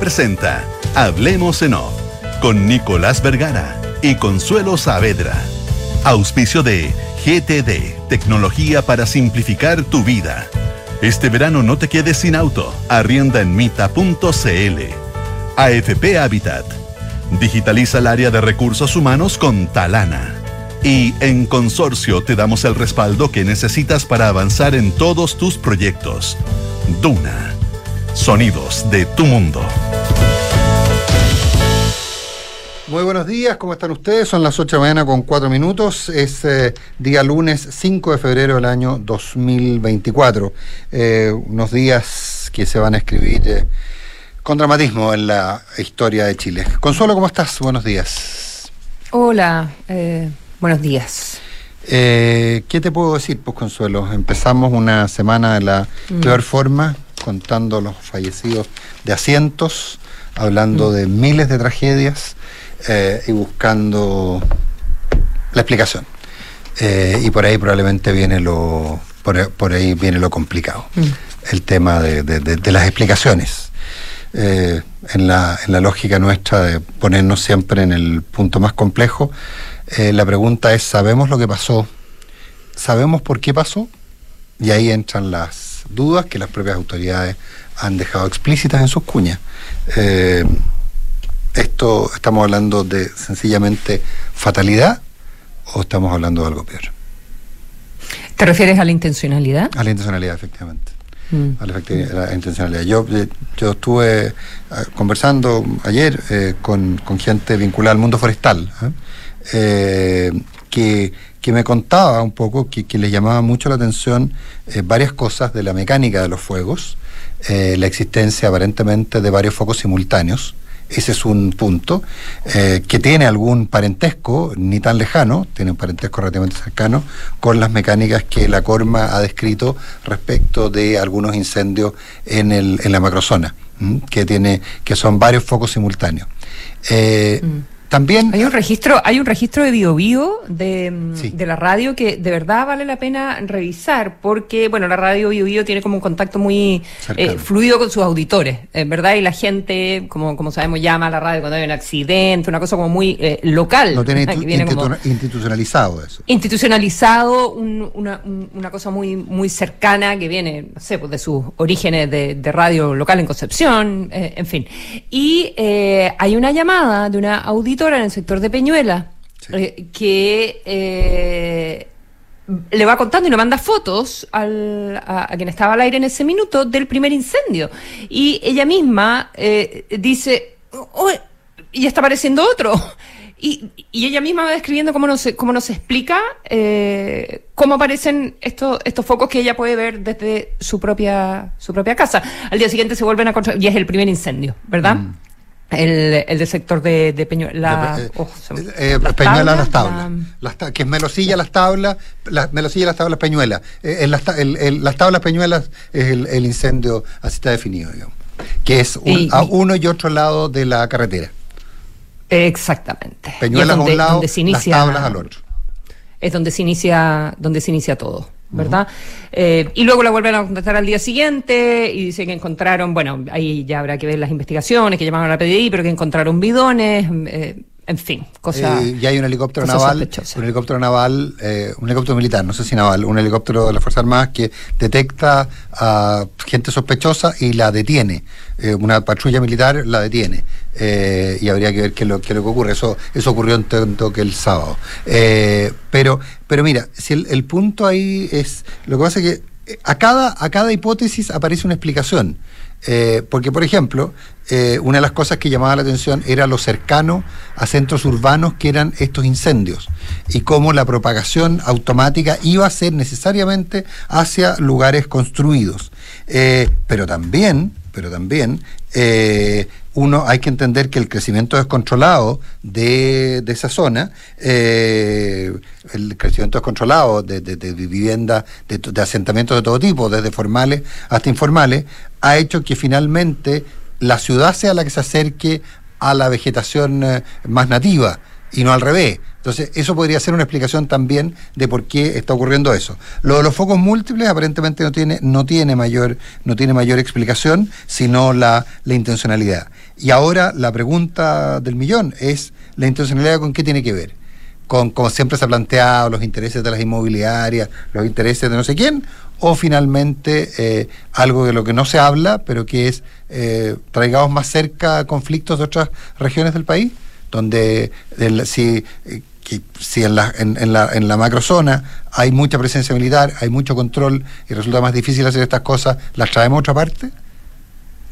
presenta Hablemos en Off con Nicolás Vergara y Consuelo Saavedra. Auspicio de GTD, tecnología para simplificar tu vida. Este verano no te quedes sin auto. Arrienda en mita.cl. AFP Habitat. Digitaliza el área de recursos humanos con Talana. Y en Consorcio te damos el respaldo que necesitas para avanzar en todos tus proyectos. Duna. Sonidos de tu mundo. Muy buenos días, ¿cómo están ustedes? Son las 8 de la mañana con 4 minutos. Es eh, día lunes 5 de febrero del año 2024. Eh, unos días que se van a escribir eh, con dramatismo en la historia de Chile. Consuelo, ¿cómo estás? Buenos días. Hola, buenos días. ¿Qué te puedo decir, pues Consuelo? Empezamos una semana de la mm. peor forma, contando los fallecidos de asientos, hablando mm. de miles de tragedias eh, y buscando la explicación. Eh, y por ahí probablemente viene lo, por, ahí viene lo complicado, mm. el tema de, las explicaciones. Eh, en, la, en, la, lógica nuestra de ponernos siempre en el punto más complejo, la pregunta es, ¿sabemos lo que pasó? ¿Sabemos por qué pasó? Y ahí entran las dudas que las propias autoridades han dejado explícitas en sus cuñas esto estamos hablando de sencillamente fatalidad o estamos hablando de algo peor? ¿Te refieres a la intencionalidad? A la intencionalidad, efectivamente. Mm. A la, intencionalidad. Yo, eh, yo estuve eh, conversando ayer eh, con, gente vinculada al mundo forestal, que, me contaba un poco que, que le llamaba mucho la atención varias cosas de la mecánica de los fuegos, la existencia aparentemente de varios focos simultáneos, ese es un punto eh, que tiene algún parentesco, ni tan lejano, tiene un parentesco relativamente cercano, con las mecánicas que la Corma ha descrito respecto de algunos incendios en, el, en la macrozona, que, tiene, que son varios focos simultáneos. Eh, mm. También hay un registro, hay un registro de bio, bio de, de, la radio que de verdad vale la pena revisar porque bueno la radio bio, bio tiene como un contacto muy eh, fluido con sus auditores, en verdad y la gente como como sabemos llama a la radio cuando hay un accidente, una cosa como muy eh, local. No tiene institucionalizado eso. Institucionalizado, una, una cosa muy muy cercana que viene no sé pues de sus orígenes de, de radio local en Concepción, eh, en fin y hay una llamada de una auditora en el sector de Peñuela, eh, que eh, le va contando y le manda fotos al, a, quien estaba al aire en ese minuto del primer incendio. Y ella misma eh, dice, y está apareciendo otro. Y, ella misma va describiendo cómo nos, cómo nos explica cómo aparecen estos, estos focos que ella puede ver desde su propia, su propia casa. Al día siguiente se vuelven a y es el primer incendio, ¿verdad? Mm. El, el del sector de, de Peñuela. Eh, oh, eh, Peñuela las tablas. Las que es Melosilla las tablas, las, Melosilla las tablas Peñuela. Eh, las, las tablas Peñuelas es el, incendio, así está definido, digamos. Que es a uno y otro lado de la carretera. Exactamente. Peñuelas a un lado, las tablas al otro. Es donde se inicia, donde se inicia todo. ¿Verdad? Eh, y luego la vuelven a contactar al día siguiente y dicen que encontraron, bueno, ahí ya habrá que ver las investigaciones que llamaron a la PDI, pero que encontraron bidones, eh, en fin, cosas. Eh, y hay un helicóptero naval, un helicóptero naval, eh, un helicóptero militar, no sé si naval, un helicóptero de las Fuerzas Armadas que detecta a gente sospechosa y la detiene. Eh, una patrulla militar la detiene. Y habría que ver qué es lo, qué lo que ocurre. Eso, eso ocurrió en tanto que el sábado. pero, pero mira, si el, el punto ahí es. Lo que pasa es que a cada, a cada hipótesis aparece una explicación. Eh, porque, por ejemplo, eh, una de las cosas que llamaba la atención era lo cercano a centros urbanos que eran estos incendios y cómo la propagación automática iba a ser necesariamente hacia lugares construidos. Eh, pero también, pero también uno hay que entender que el crecimiento descontrolado de, esa zona, eh, el crecimiento descontrolado de, de, viviendas, de, asentamientos de todo tipo, desde formales hasta informales, ha hecho que finalmente la ciudad sea la que se acerque a la vegetación eh, más nativa y no al revés. Entonces, eso podría ser una explicación también de por qué está ocurriendo eso. Lo de los focos múltiples aparentemente no tiene, no tiene, mayor, no tiene mayor explicación, sino la, la intencionalidad. Y ahora la pregunta del millón es, ¿la intencionalidad con qué tiene que ver? Con, como siempre se ha planteado, los intereses de las inmobiliarias, los intereses de no sé quién, o finalmente eh, algo de lo que no se habla, pero que es eh, traigamos más cerca conflictos de otras regiones del país, donde si si en la, en, la, en la macrozona hay mucha presencia militar, hay mucho control y resulta más difícil hacer estas cosas, las traemos a otra parte,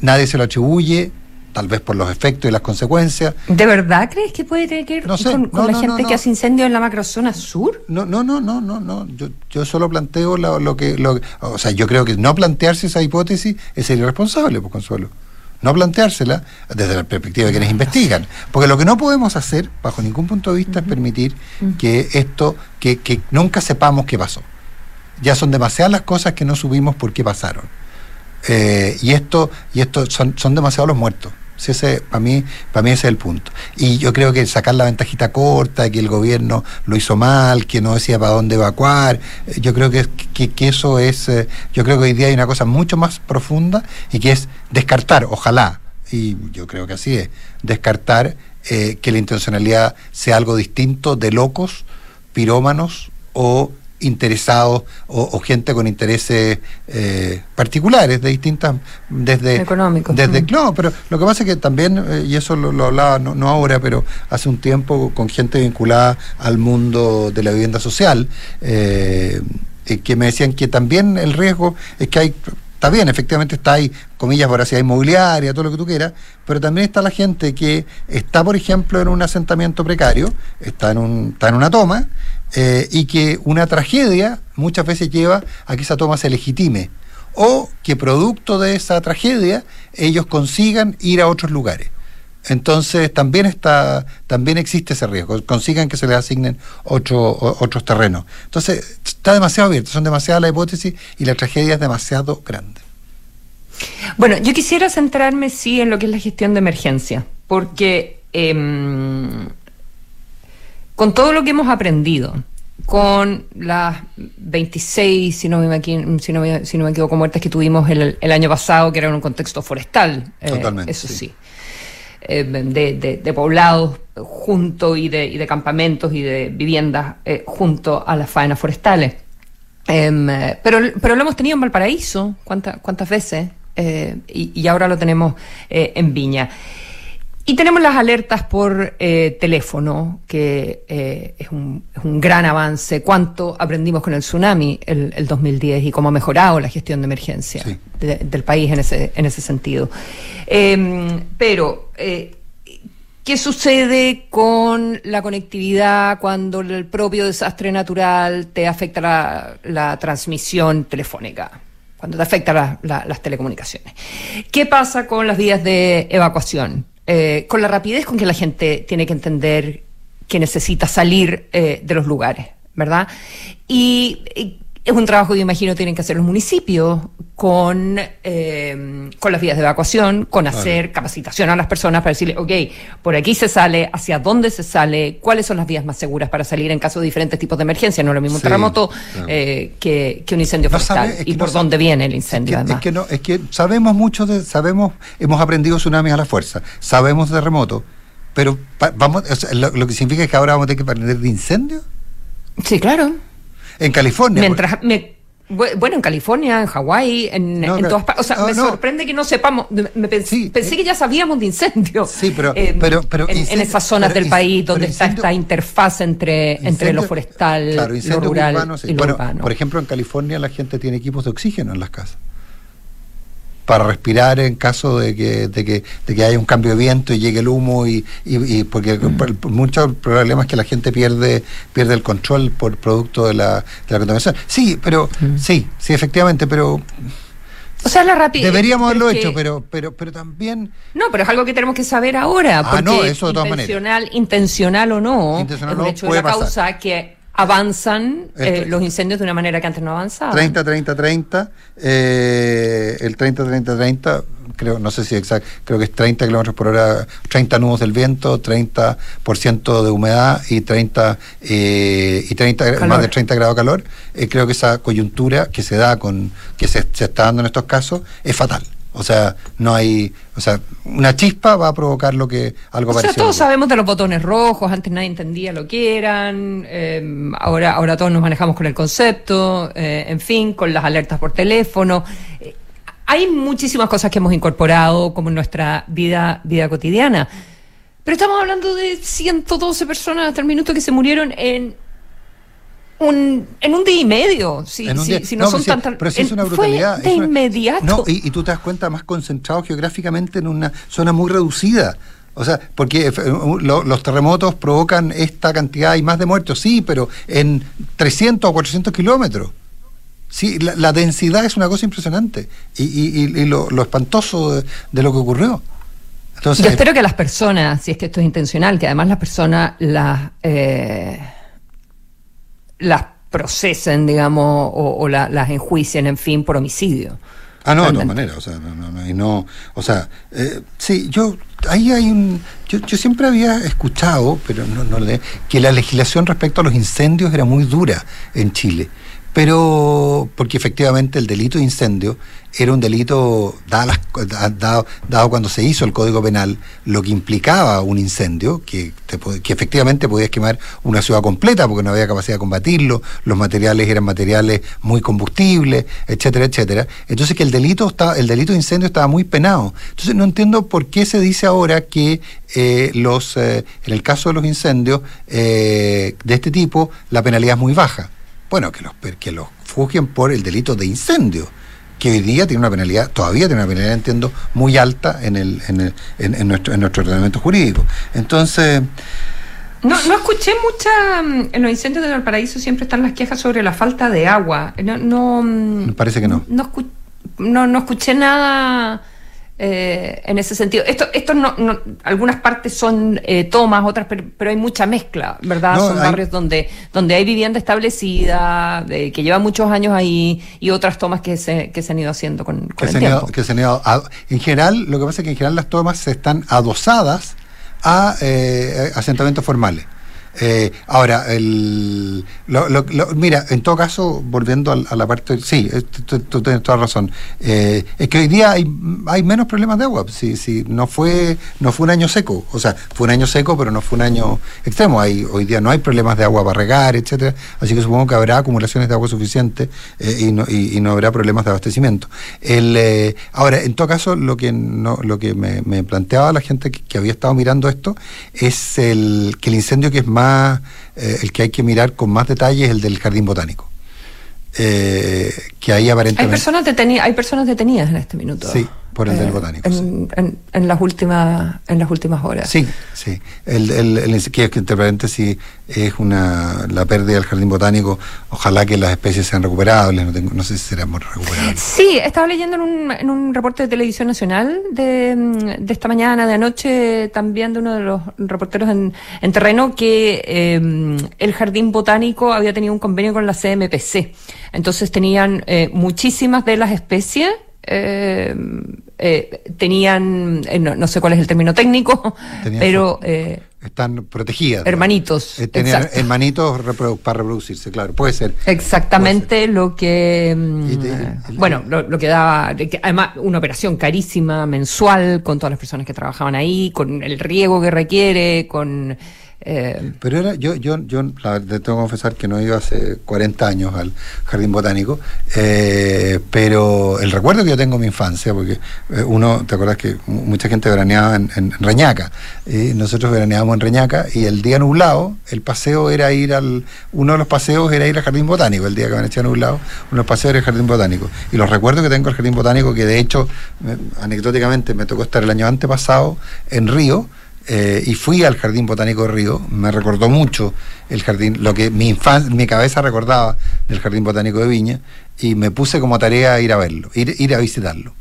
nadie se lo atribuye, tal vez por los efectos y las consecuencias. ¿De verdad crees que puede tener que ver con, la gente que hace incendios en la macrozona sur? No, no, no, no, no, no. Yo, yo solo planteo lo, que, lo, o sea, yo creo que no plantearse esa hipótesis es ser irresponsable, por consuelo no planteársela desde la perspectiva de quienes investigan. Porque lo que no podemos hacer, bajo ningún punto de vista, es permitir que esto, que, que, nunca sepamos qué pasó. Ya son demasiadas las cosas que no subimos por qué pasaron. Eh, y esto, y esto son, son demasiados los muertos ese, para mí, para mí ese es el punto. Y yo creo que sacar la ventajita corta, que el gobierno lo hizo mal, que no decía para dónde evacuar, eh, yo creo que, que, eso es, eh, yo creo que hoy día hay una cosa mucho más profunda y que es descartar, ojalá, y yo creo que así es, descartar eh, que la intencionalidad sea algo distinto de locos, pirómanos o interesados o, gente con intereses eh, particulares de distintas desde económicos. desde no pero lo que pasa es que también eh, y eso lo, hablaba no, ahora pero hace un tiempo con gente vinculada al mundo de la vivienda social eh, que me decían que también el riesgo es que hay Está bien, efectivamente está ahí, comillas, voracidad inmobiliaria, todo lo que tú quieras, pero también está la gente que está, por ejemplo, en un asentamiento precario, está en, un, está en una toma, eh, y que una tragedia muchas veces lleva a que esa toma se legitime, o que producto de esa tragedia ellos consigan ir a otros lugares. Entonces también está, también existe ese riesgo, consigan que se les asignen otro, otros terrenos. Entonces está demasiado abierto, son demasiadas las hipótesis y la tragedia es demasiado grande. Bueno, yo quisiera centrarme sí en lo que es la gestión de emergencia, porque em, con todo lo que hemos aprendido, con las 26, si no me, si no me, si no me equivoco, muertes que tuvimos el, el, año pasado, que era en un contexto forestal, eh, Totalmente, eso sí. Eh, de, poblados junto y de, y de, campamentos y de viviendas eh, junto a las faenas forestales. Em, pero, pero lo hemos tenido en Valparaíso, ¿cuántas, cuántas veces? y, y, ahora lo tenemos en Viña. Y tenemos las alertas por eh, teléfono, que eh, es, un, es, un, gran avance. ¿Cuánto aprendimos con el tsunami el, el 2010 y cómo ha mejorado la gestión de emergencia del país en ese, en ese sentido? Em, pero, eh, ¿qué sucede con la conectividad cuando el propio desastre natural te afecta la, la transmisión telefónica? Cuando te afecta las telecomunicaciones. ¿Qué pasa con las vías de evacuación? Eh, con la rapidez con que la gente tiene que entender que necesita salir eh, de los lugares, ¿verdad? Y, es un trabajo que imagino tienen que hacer los municipios con, eh, con las vías de evacuación, con hacer capacitación a las personas para decirle, ok, por aquí se sale, hacia dónde se sale, cuáles son las vías más seguras para salir en caso de diferentes tipos de emergencia, no es lo mismo un terremoto que, un incendio forestal, y por dónde viene el incendio. Es que, es que, no, es que sabemos mucho de, sabemos, hemos aprendido tsunamis a la fuerza, sabemos de terremotos, pero vamos, lo, lo, que significa es que ahora vamos a tener que aprender de incendios. Sí, claro en California. Mientras bueno, en California, en Hawái, en, todas partes. O sea, me sorprende que no sepamos. Me pensé, que ya sabíamos de incendios. Sí, pero. Eh, pero, en, esas zonas del país donde está esta interfaz entre, entre lo forestal, lo rural y lo urbano. Por ejemplo, en California la gente tiene equipos de oxígeno en las casas para respirar en caso de que, de que, de que haya un cambio de viento y llegue el humo y, y, porque mm. muchos problemas que la gente pierde pierde el control por producto de la, de la contaminación. Sí, pero mm. sí, sí, efectivamente, pero o sea, la rapidez. Deberíamos haberlo hecho, pero, pero, pero también. No, pero es algo que tenemos que saber ahora. Ah, no, eso de todas intencional, intencional o no, intencional es un hecho de la causa que avanzan eh, los incendios de una manera que antes no avanzaban. 30, 30, 30. Eh, el 30, 30, 30, creo, no sé si exacto, creo que es 30 kilómetros por hora, 30 nudos del viento, 30% de humedad y 30, eh, y 30 más de 30 grados de calor. Eh, creo que esa coyuntura que se da con, que se, se está dando en estos casos, es fatal. O sea, no hay, o sea, una chispa va a provocar lo que algo o Sea, todos sabemos de los botones rojos, antes nadie entendía lo que eran, eh, ahora, ahora todos nos manejamos con el concepto, eh, en fin, con las alertas por teléfono. Eh, hay muchísimas cosas que hemos incorporado como en nuestra vida, vida cotidiana. Pero estamos hablando de 112 personas hasta el minuto que se murieron en un, en un día y medio, si, si, no, son tantas. Pero si es una brutalidad. de inmediato. No, y, tú te das cuenta más concentrado geográficamente en una zona muy reducida. O sea, porque eh, los terremotos provocan esta cantidad y más de muertos, sí, pero en 300 o 400 kilómetros. Sí, la, densidad es una cosa impresionante y, y, lo, espantoso de, lo que ocurrió. Entonces, Yo espero que las personas, si es que esto es intencional, que además las personas las... Eh, las procesen, digamos, o, las enjuicien, en fin, por homicidio. Ah, no, de todas maneras, o sea, no, no, y no, o sea, eh, sí, yo, ahí hay un, yo, yo siempre había escuchado, pero no, no le, que la legislación respecto a los incendios era muy dura en Chile pero porque efectivamente el delito de incendio era un delito, dado, dado, cuando se hizo el Código Penal, lo que implicaba un incendio, que, que efectivamente podías quemar una ciudad completa porque no había capacidad de combatirlo, los materiales eran materiales muy combustibles, etcétera, etcétera. Entonces que el delito, está, el delito de incendio estaba muy penado. Entonces no entiendo por qué se dice ahora que eh, los, eh, en el caso de los incendios eh, de este tipo, la penalidad es muy baja. Bueno, que los, que los fugien por el delito de incendio que hoy día tiene una penalidad, todavía tiene una penalidad, entiendo, muy alta en, el, en, el, en, nuestro, en nuestro ordenamiento jurídico. Entonces... No, no escuché mucha. Mm, en los incendios de Valparaíso siempre están las quejas sobre la falta de agua. No, no mm, parece que no. No, no, no escuché nada eh, en ese sentido. Esto, esto no, algunas partes son eh, tomas, otras, pero, hay mucha mezcla, ¿verdad? son barrios donde, donde hay vivienda establecida, que lleva muchos años ahí, y otras tomas que se, que se han ido haciendo con, el tiempo. que se han ido en general, lo que pasa es que en general las tomas se están adosadas a eh, asentamientos formales. Eh, ahora, el, mira, en todo caso, volviendo a, la parte, sí, tú, tienes toda razón. Eh, es que hoy día hay, hay menos problemas de agua. Si, si no fue no fue un año seco, o sea, fue un año seco, pero no fue un año extremo. Hay, hoy día no hay problemas de agua para regar, etcétera. Así que supongo que habrá acumulaciones de agua suficiente eh, y, no, y, no habrá problemas de abastecimiento. El, ahora, en todo caso, lo que no, lo que me, planteaba la gente que, que había estado mirando esto es el que el incendio que es más eh, el que hay que mirar con más detalle es el del jardín botánico. Eh, que ahí aparentemente... Hay personas, detenidas, hay personas detenidas en este minuto. Sí, por el del eh, botánico. En, las últimas, en las últimas horas. Sí, sí. El, el, el que entre paréntesis es una la pérdida del jardín botánico. Ojalá que las especies sean recuperables. No, tengo, no sé si serán recuperables. Sí, estaba leyendo en un, en un reporte de Televisión Nacional de, de esta mañana, de anoche, también de uno de los reporteros en, en terreno, que eh, el jardín botánico había tenido un convenio con la CMPC. Entonces tenían eh, muchísimas de las especies eh, eh, tenían, eh, no, sé cuál es el término técnico, pero... Eh, están protegidas. Hermanitos. tenían hermanitos para reproducirse, claro, puede ser. Exactamente lo que... Mm, bueno, lo, que daba... Además, una operación carísima, mensual, con todas las personas que trabajaban ahí, con el riego que requiere, con eh, Pero era, yo, yo, yo la, tengo que confesar que no iba hace 40 años al Jardín Botánico, eh, pero el recuerdo que yo tengo de mi infancia, porque eh, uno, ¿te acuerdas que mucha gente veraneaba en, Reñaca? Y nosotros veraneábamos en Reñaca y el día nublado, el paseo era ir al. Uno de los paseos era ir al Jardín Botánico, el día que van a nublado, uno de los paseos era el Jardín Botánico. Y los recuerdos que tengo del Jardín Botánico, que de hecho, anecdóticamente, me tocó estar el año antepasado en Río eh, y fui al Jardín Botánico de Río, me recordó mucho el jardín, lo que mi, mi cabeza recordaba del Jardín Botánico de Viña, y me puse como tarea ir a verlo, ir, ir a visitarlo.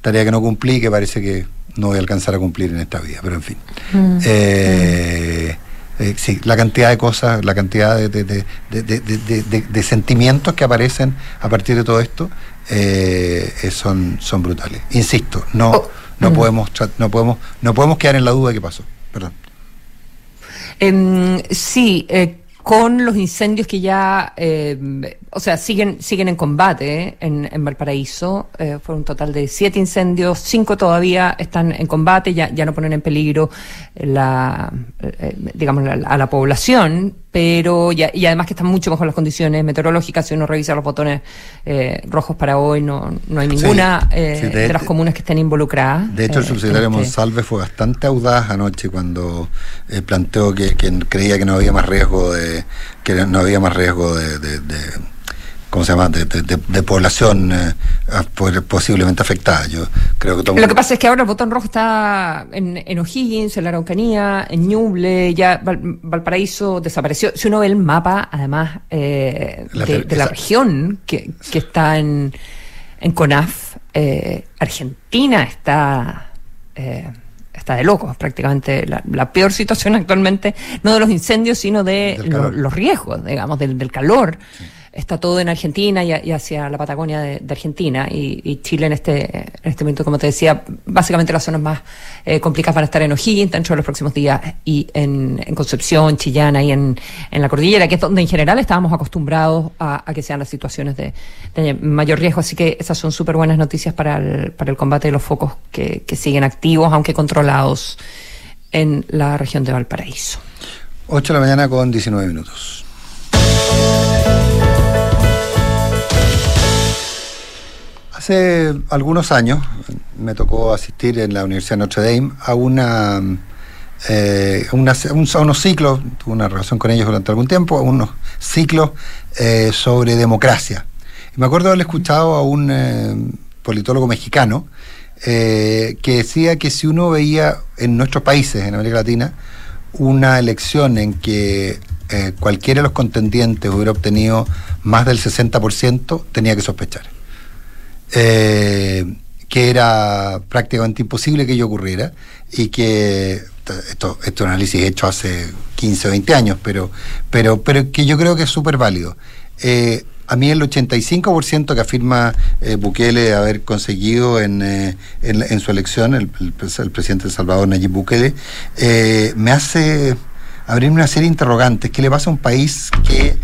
Tarea que no cumplí, que parece que no voy a alcanzar a cumplir en esta vida, pero en fin. Mm. Eh, eh, sí, la cantidad de cosas, la cantidad de, de, sentimientos que aparecen a partir de todo esto eh, son, son brutales. Insisto, no, oh, no, mm. podemos, no, podemos, no podemos quedar en la duda de qué pasó. Perdón. Em, sí, eh, con los incendios que ya, eh, o sea, siguen siguen en combate eh, en, Valparaíso. Eh, fue un total de siete incendios, cinco todavía están en combate, ya, ya no ponen en peligro la, digamos, a la población, pero ya, y además que están mucho mejor las condiciones meteorológicas. Si uno revisa los botones rojos para hoy, no, no hay ninguna de, las comunas que estén involucradas. De hecho, el subsecretario este Monsalve fue bastante audaz anoche cuando planteó que, que creía que no había más riesgo de que no había más riesgo de, de, ¿cómo se llama?, de, población eh, posiblemente afectada. Yo creo que Lo que pasa es que ahora el botón rojo está en, en O'Higgins, en la Araucanía, en Ñuble, ya Valparaíso desapareció. Si uno ve el mapa, además, eh, de, la región que, que está en, en CONAF, eh, Argentina está está de locos prácticamente la, peor situación actualmente, no de los incendios, sino de los riesgos, digamos, del, del calor está todo en Argentina y, hacia la Patagonia de, Argentina y, Chile en este, en este momento, como te decía, básicamente las zonas más eh, complicadas van a estar en O'Higgins dentro de los próximos días y en, Concepción, Chillana y en, la cordillera, que es donde en general estábamos acostumbrados a, que sean las situaciones de, mayor riesgo. Así que esas son súper buenas noticias para el, para el combate de los focos que, que siguen activos, aunque controlados en la región de Valparaíso. 8 de la mañana con 19 minutos. Hace algunos años me tocó asistir en la Universidad de Notre Dame a una, eh, unos ciclos, tuve una relación con ellos durante algún tiempo, unos ciclos eh, sobre democracia. Y me acuerdo haber escuchado a un eh, politólogo mexicano que decía que si uno veía en nuestros países, en América Latina, una elección en que cualquiera de los contendientes hubiera obtenido más del 60%, tenía que sospechar eh, que era prácticamente imposible que ello ocurriera y que esto, es un análisis hecho hace 15 o 20 años, pero, pero, pero que yo creo que es súper válido. Eh, a mí el 85% que afirma eh, Bukele haber conseguido en, eh, en, su elección, el, el, presidente de Salvador, Nayib Bukele, me hace abrir una serie de interrogantes. ¿Qué le pasa a un país que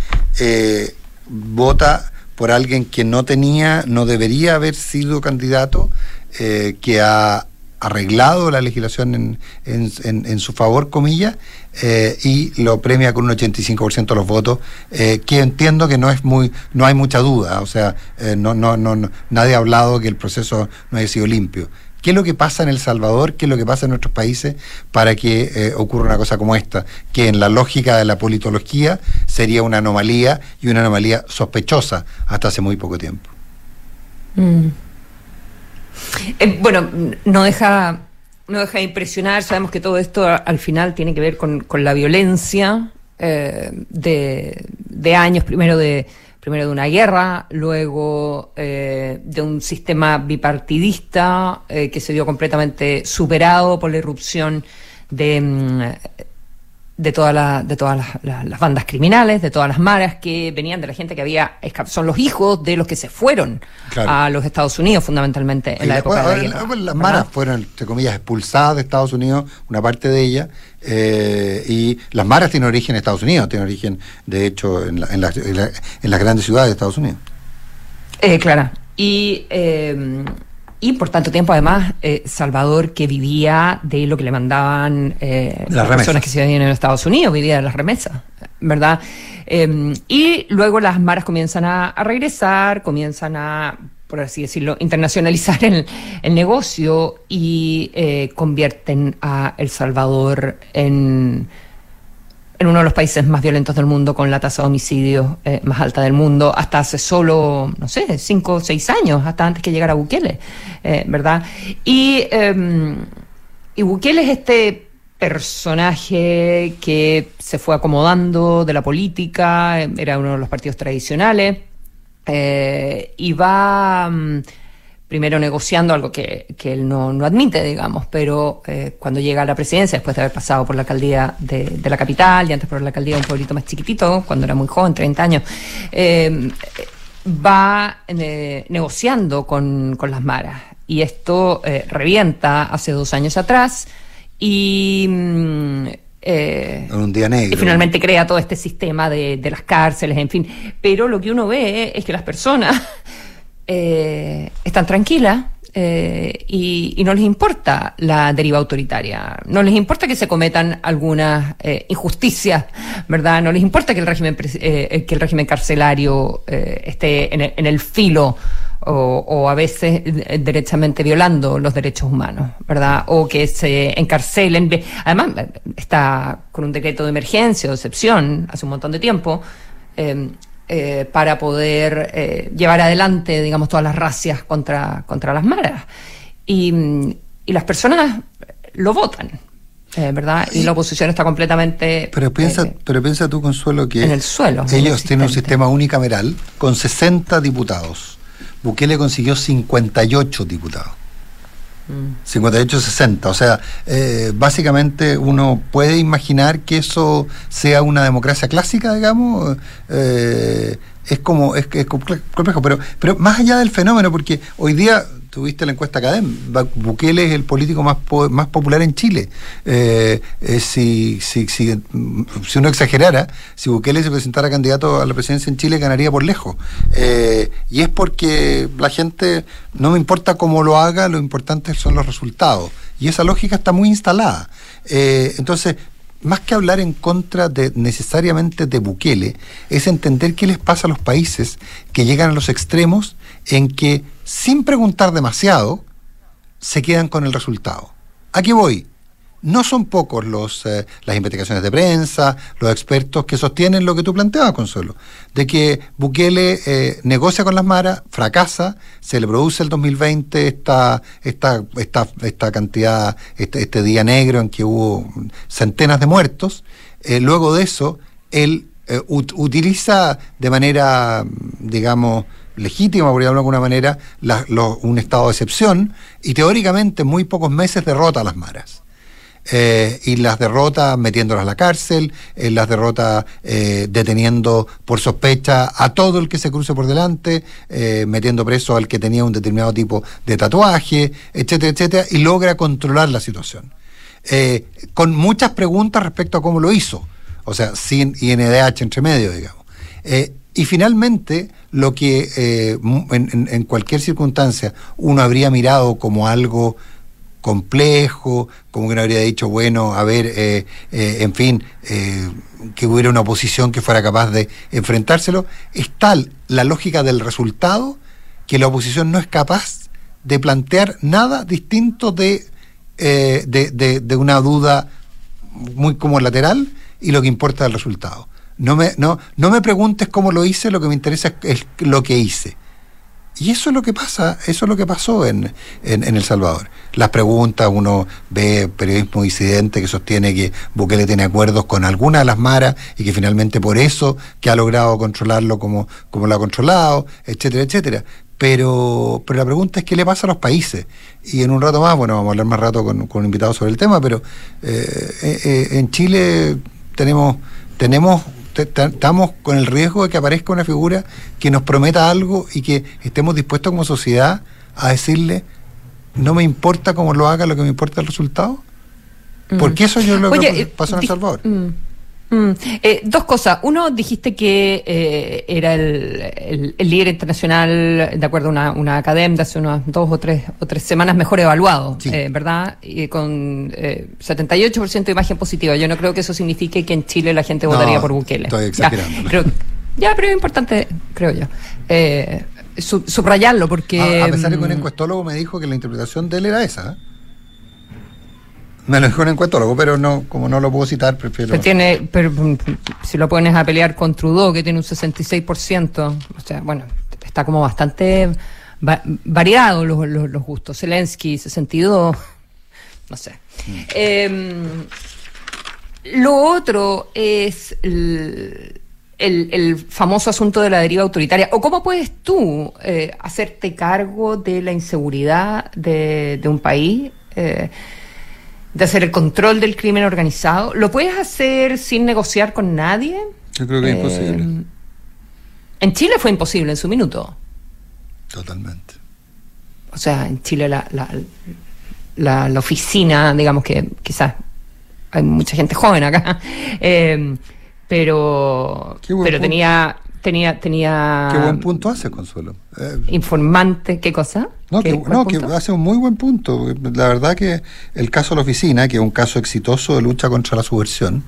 vota por alguien que no tenía, no debería haber sido candidato, eh, que ha arreglado la legislación en, en, su favor, comillas, eh, y lo premia con un 85% de los votos, eh, que entiendo que no es muy, no hay mucha duda, o sea, no, no, no, nadie ha hablado que el proceso no haya sido limpio. ¿Qué es lo que pasa en El Salvador? ¿Qué es lo que pasa en nuestros países para que eh, ocurra una cosa como esta? Que en la lógica de la politología sería una anomalía y una anomalía sospechosa hasta hace muy poco tiempo. Mm. Eh, bueno, no deja, no deja de impresionar. Sabemos que todo esto al final tiene que ver con, la violencia eh, de años, primero de primero de una guerra, luego eh, de un sistema bipartidista eh, que se dio completamente superado por la irrupción de, mm, de, toda de todas las, bandas criminales, de todas las maras que venían de la gente que había son los hijos de los que se fueron a los Estados Unidos fundamentalmente en la época de la guerra. Las maras fueron, entre comillas, expulsadas de Estados Unidos, una parte de ellas, eh, y las maras tienen origen en Estados Unidos, tienen origen, de hecho, en, en, las grandes ciudades de Estados Unidos. Eh, claro. Y eh, y por tanto tiempo además eh, Salvador que vivía de lo que le mandaban eh, las, personas que se vivían en Estados Unidos, vivía de las remesas, ¿verdad? Em, y luego las maras comienzan a, regresar, comienzan a, por así decirlo, internacionalizar el, el negocio y eh, convierten a El Salvador en en uno de los países más violentos del mundo, con la tasa de homicidios eh, más alta del mundo, hasta hace solo, no sé, cinco o seis años, hasta antes que llegara Bukele, eh, ¿verdad? Y, eh, y Bukele es este personaje que se fue acomodando de la política, era uno de los partidos tradicionales, y va... Mm, primero negociando algo que, que él no, no, admite, digamos, pero eh, cuando llega a la presidencia, después de haber pasado por la alcaldía de, de, la capital y antes por la alcaldía de un pueblito más chiquitito, cuando era muy joven, 30 años, eh, va eh, negociando con, con, las maras. Y esto eh, revienta hace dos años atrás y... Mm, eh, un día negro. Y finalmente crea todo este sistema de, de, las cárceles, en fin. Pero lo que uno ve es que las personas eh, están tranquilas eh, y, y, no les importa la deriva autoritaria, no les importa que se cometan algunas eh, injusticias, ¿verdad? No les importa que el régimen, eh, que el régimen carcelario eh, esté en el, filo o, a veces eh, derechamente violando los derechos humanos, ¿verdad? O que se encarcelen. Además, está con un decreto de emergencia o excepción hace un montón de tiempo. Eh, para poder eh, llevar adelante, digamos, todas las racias contra, contra las maras. Y, y las personas lo votan. Eh, ¿Verdad? Y la oposición está completamente. Pero piensa, eh, pero piensa tú, Consuelo, que en el suelo, ellos tienen un sistema unicameral con 60 diputados. Bukele consiguió 58 diputados. 58-60. O sea, eh, básicamente uno puede imaginar que eso sea una democracia clásica, digamos. Eh, es como, es, es complejo, pero, pero más allá del fenómeno, porque hoy día tuviste la encuesta Cadem, Bukele es el político más, más popular en Chile. Eh, eh, si, si, si, si, uno exagerara, si Bukele se presentara candidato a la presidencia en Chile, ganaría por lejos. Eh, y es porque la gente, no me importa cómo lo haga, lo importante son los resultados. Y esa lógica está muy instalada. Entonces, más que hablar en contra de necesariamente de Bukele, es entender qué les pasa a los países que llegan a los extremos en que sin preguntar demasiado, se quedan con el resultado. ¿A qué voy? No son pocos los, eh, las investigaciones de prensa, los expertos que sostienen lo que tú planteabas, Consuelo, de que Bukele eh, negocia con las maras, fracasa, se le produce el 2020 esta, esta, esta, esta cantidad, este, este día negro en que hubo centenas de muertos. Eh, luego de eso, él eh, utiliza de manera, digamos, legítima, por llamarlo de alguna manera, un estado de excepción y teóricamente en muy pocos meses derrota a las maras. Eh, y las derrota metiéndolas a la cárcel, eh, las derrota eh, deteniendo por sospecha a todo el que se cruce por delante, eh, metiendo preso al que tenía un determinado tipo de tatuaje, etcétera, etcétera, y logra controlar la situación. Con muchas preguntas respecto a cómo lo hizo, o sea, sin INDH entre medio, digamos. Y finalmente, lo que en, en, cualquier circunstancia uno habría mirado como algo complejo, como que uno habría dicho, bueno, a ver, eh, eh, en fin, eh, que hubiera una oposición que fuera capaz de enfrentárselo, es tal la lógica del resultado que la oposición no es capaz de plantear nada distinto de, de, de, de una duda muy como lateral y lo que importa es el resultado. No me, no, no me preguntes cómo lo hice, lo que me interesa es lo que hice. Y eso es lo que pasa, eso es lo que pasó en, en, en, El Salvador. Las preguntas, uno ve periodismo disidente que sostiene que Bukele tiene acuerdos con alguna de las maras y que finalmente por eso que ha logrado controlarlo como, como lo ha controlado, etcétera, etcétera. Pero, pero la pregunta es qué le pasa a los países. Y en un rato más, bueno, vamos a hablar más rato con, con un invitado sobre el tema, pero eh, eh, en Chile tenemos, tenemos estamos con el riesgo de que aparezca una figura que nos prometa algo y que estemos dispuestos como sociedad a decirle, no me importa cómo lo haga, lo que me importa es el resultado. Mm. Porque eso yo lo Oye, que pasó en El Salvador. Mm. Mm. Eh, dos cosas. Uno, dijiste que eh, era el, el, el, líder internacional, de acuerdo a una, una academia de hace unas dos o tres, o tres semanas, mejor evaluado, sí. eh, ¿verdad? Y con 78% de imagen positiva. Yo no creo que eso signifique que en Chile la gente votaría no, por Bukele. Estoy exagerando. Ya, creo, ya, pero es importante, creo yo. Sub, subrayarlo porque... A, a, pesar de que un encuestólogo me dijo que la interpretación de él era esa. Me lo dijo un encuestólogo, pero no, como no lo puedo citar, prefiero. Pero tiene, pero si lo pones a pelear con Trudeau, que tiene un 66%, o sea, bueno, está como bastante va, variado los, los, los, gustos. Zelensky, 62, no sé. Mm. Eh, lo otro es el, el, famoso asunto de la deriva autoritaria. ¿O cómo puedes tú eh, hacerte cargo de la inseguridad de, un país? Eh, de hacer el control del crimen organizado. ¿Lo puedes hacer sin negociar con nadie? Yo creo que es imposible. Eh, en Chile fue imposible en su minuto. Totalmente. O sea, en Chile la, la, la, oficina, digamos que quizás hay mucha gente joven acá, eh, pero, pero tenía tenía, tenía. Qué buen punto hace, Consuelo. Eh, informante, ¿qué cosa? No, que, no que, hace un muy buen punto. La verdad que el caso de la oficina, que es un caso exitoso de lucha contra la subversión,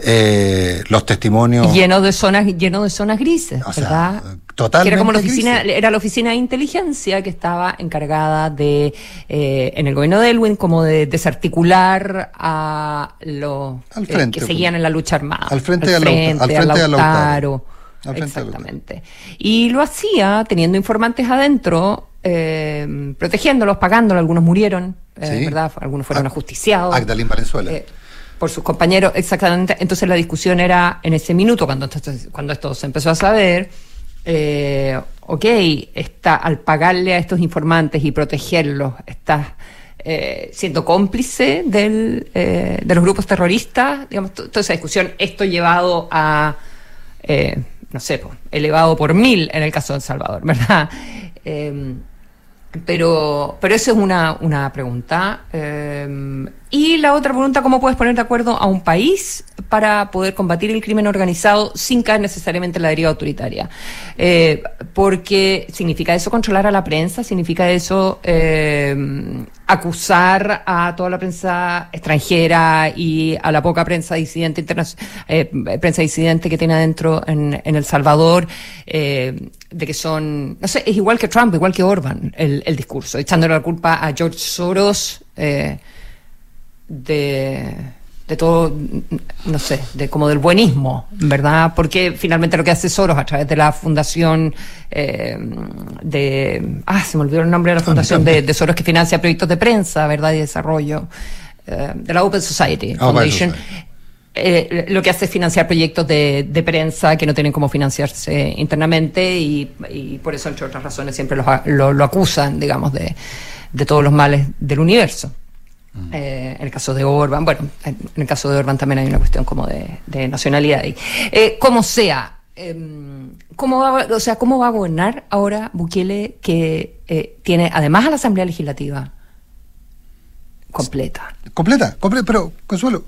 eh, los testimonios. Lleno de zonas, lleno de zonas grises, ¿verdad? totalmente. era como la oficina, era la oficina de inteligencia que estaba encargada de, eh, en el gobierno de Elwin, como de desarticular a los que pues. seguían en la lucha armada. Al frente, al frente, al, frente, Exactamente. Y lo hacía teniendo informantes adentro, eh, protegiéndolos, pagándolos, algunos murieron, eh, ¿verdad? Algunos fueron ajusticiados. Agdalín Valenzuela. Eh, por sus compañeros, exactamente. Entonces la discusión era en ese minuto, cuando, cuando esto se empezó a saber, ok, está, al pagarle a estos informantes y protegerlos, estás siendo cómplice del, de los grupos terroristas, digamos, toda esa discusión, esto llevado a no sé, elevado por mil en el caso de El Salvador, ¿verdad? Eh, pero, pero eso es una, una pregunta. Eh, y la otra pregunta, ¿cómo puedes poner de acuerdo a un país para poder combatir el crimen organizado sin caer necesariamente en la deriva autoritaria? Eh, porque significa eso controlar a la prensa, significa eso eh, acusar a toda la prensa extranjera y a la poca prensa disidente eh, prensa disidente que tiene adentro en, en El Salvador, de que son, no sé, es igual que Trump, igual que Orban, el, el discurso, echándole la culpa a George Soros. Eh, de, de todo, no sé, de como del buenismo, ¿verdad? Porque finalmente lo que hace Soros a través de la fundación eh, de, ah, se me olvidó el nombre de la fundación de, Soros que financia proyectos de prensa, ¿verdad? Y desarrollo, eh, de la Open Society ah, Foundation. Eh, lo que hace es financiar proyectos de, de, prensa que no tienen cómo financiarse internamente y, y por eso, entre otras razones, siempre lo, lo acusan, digamos, de, de todos los males del universo. Eh, en el caso de Orban, bueno, en, el caso de Orban también hay una cuestión como de, nacionalidad ahí. Eh, como sea, em, ¿cómo va, o sea, ¿cómo va a gobernar ahora Bukele que eh, tiene además a la Asamblea Legislativa completa? Completa, completa, pero Consuelo,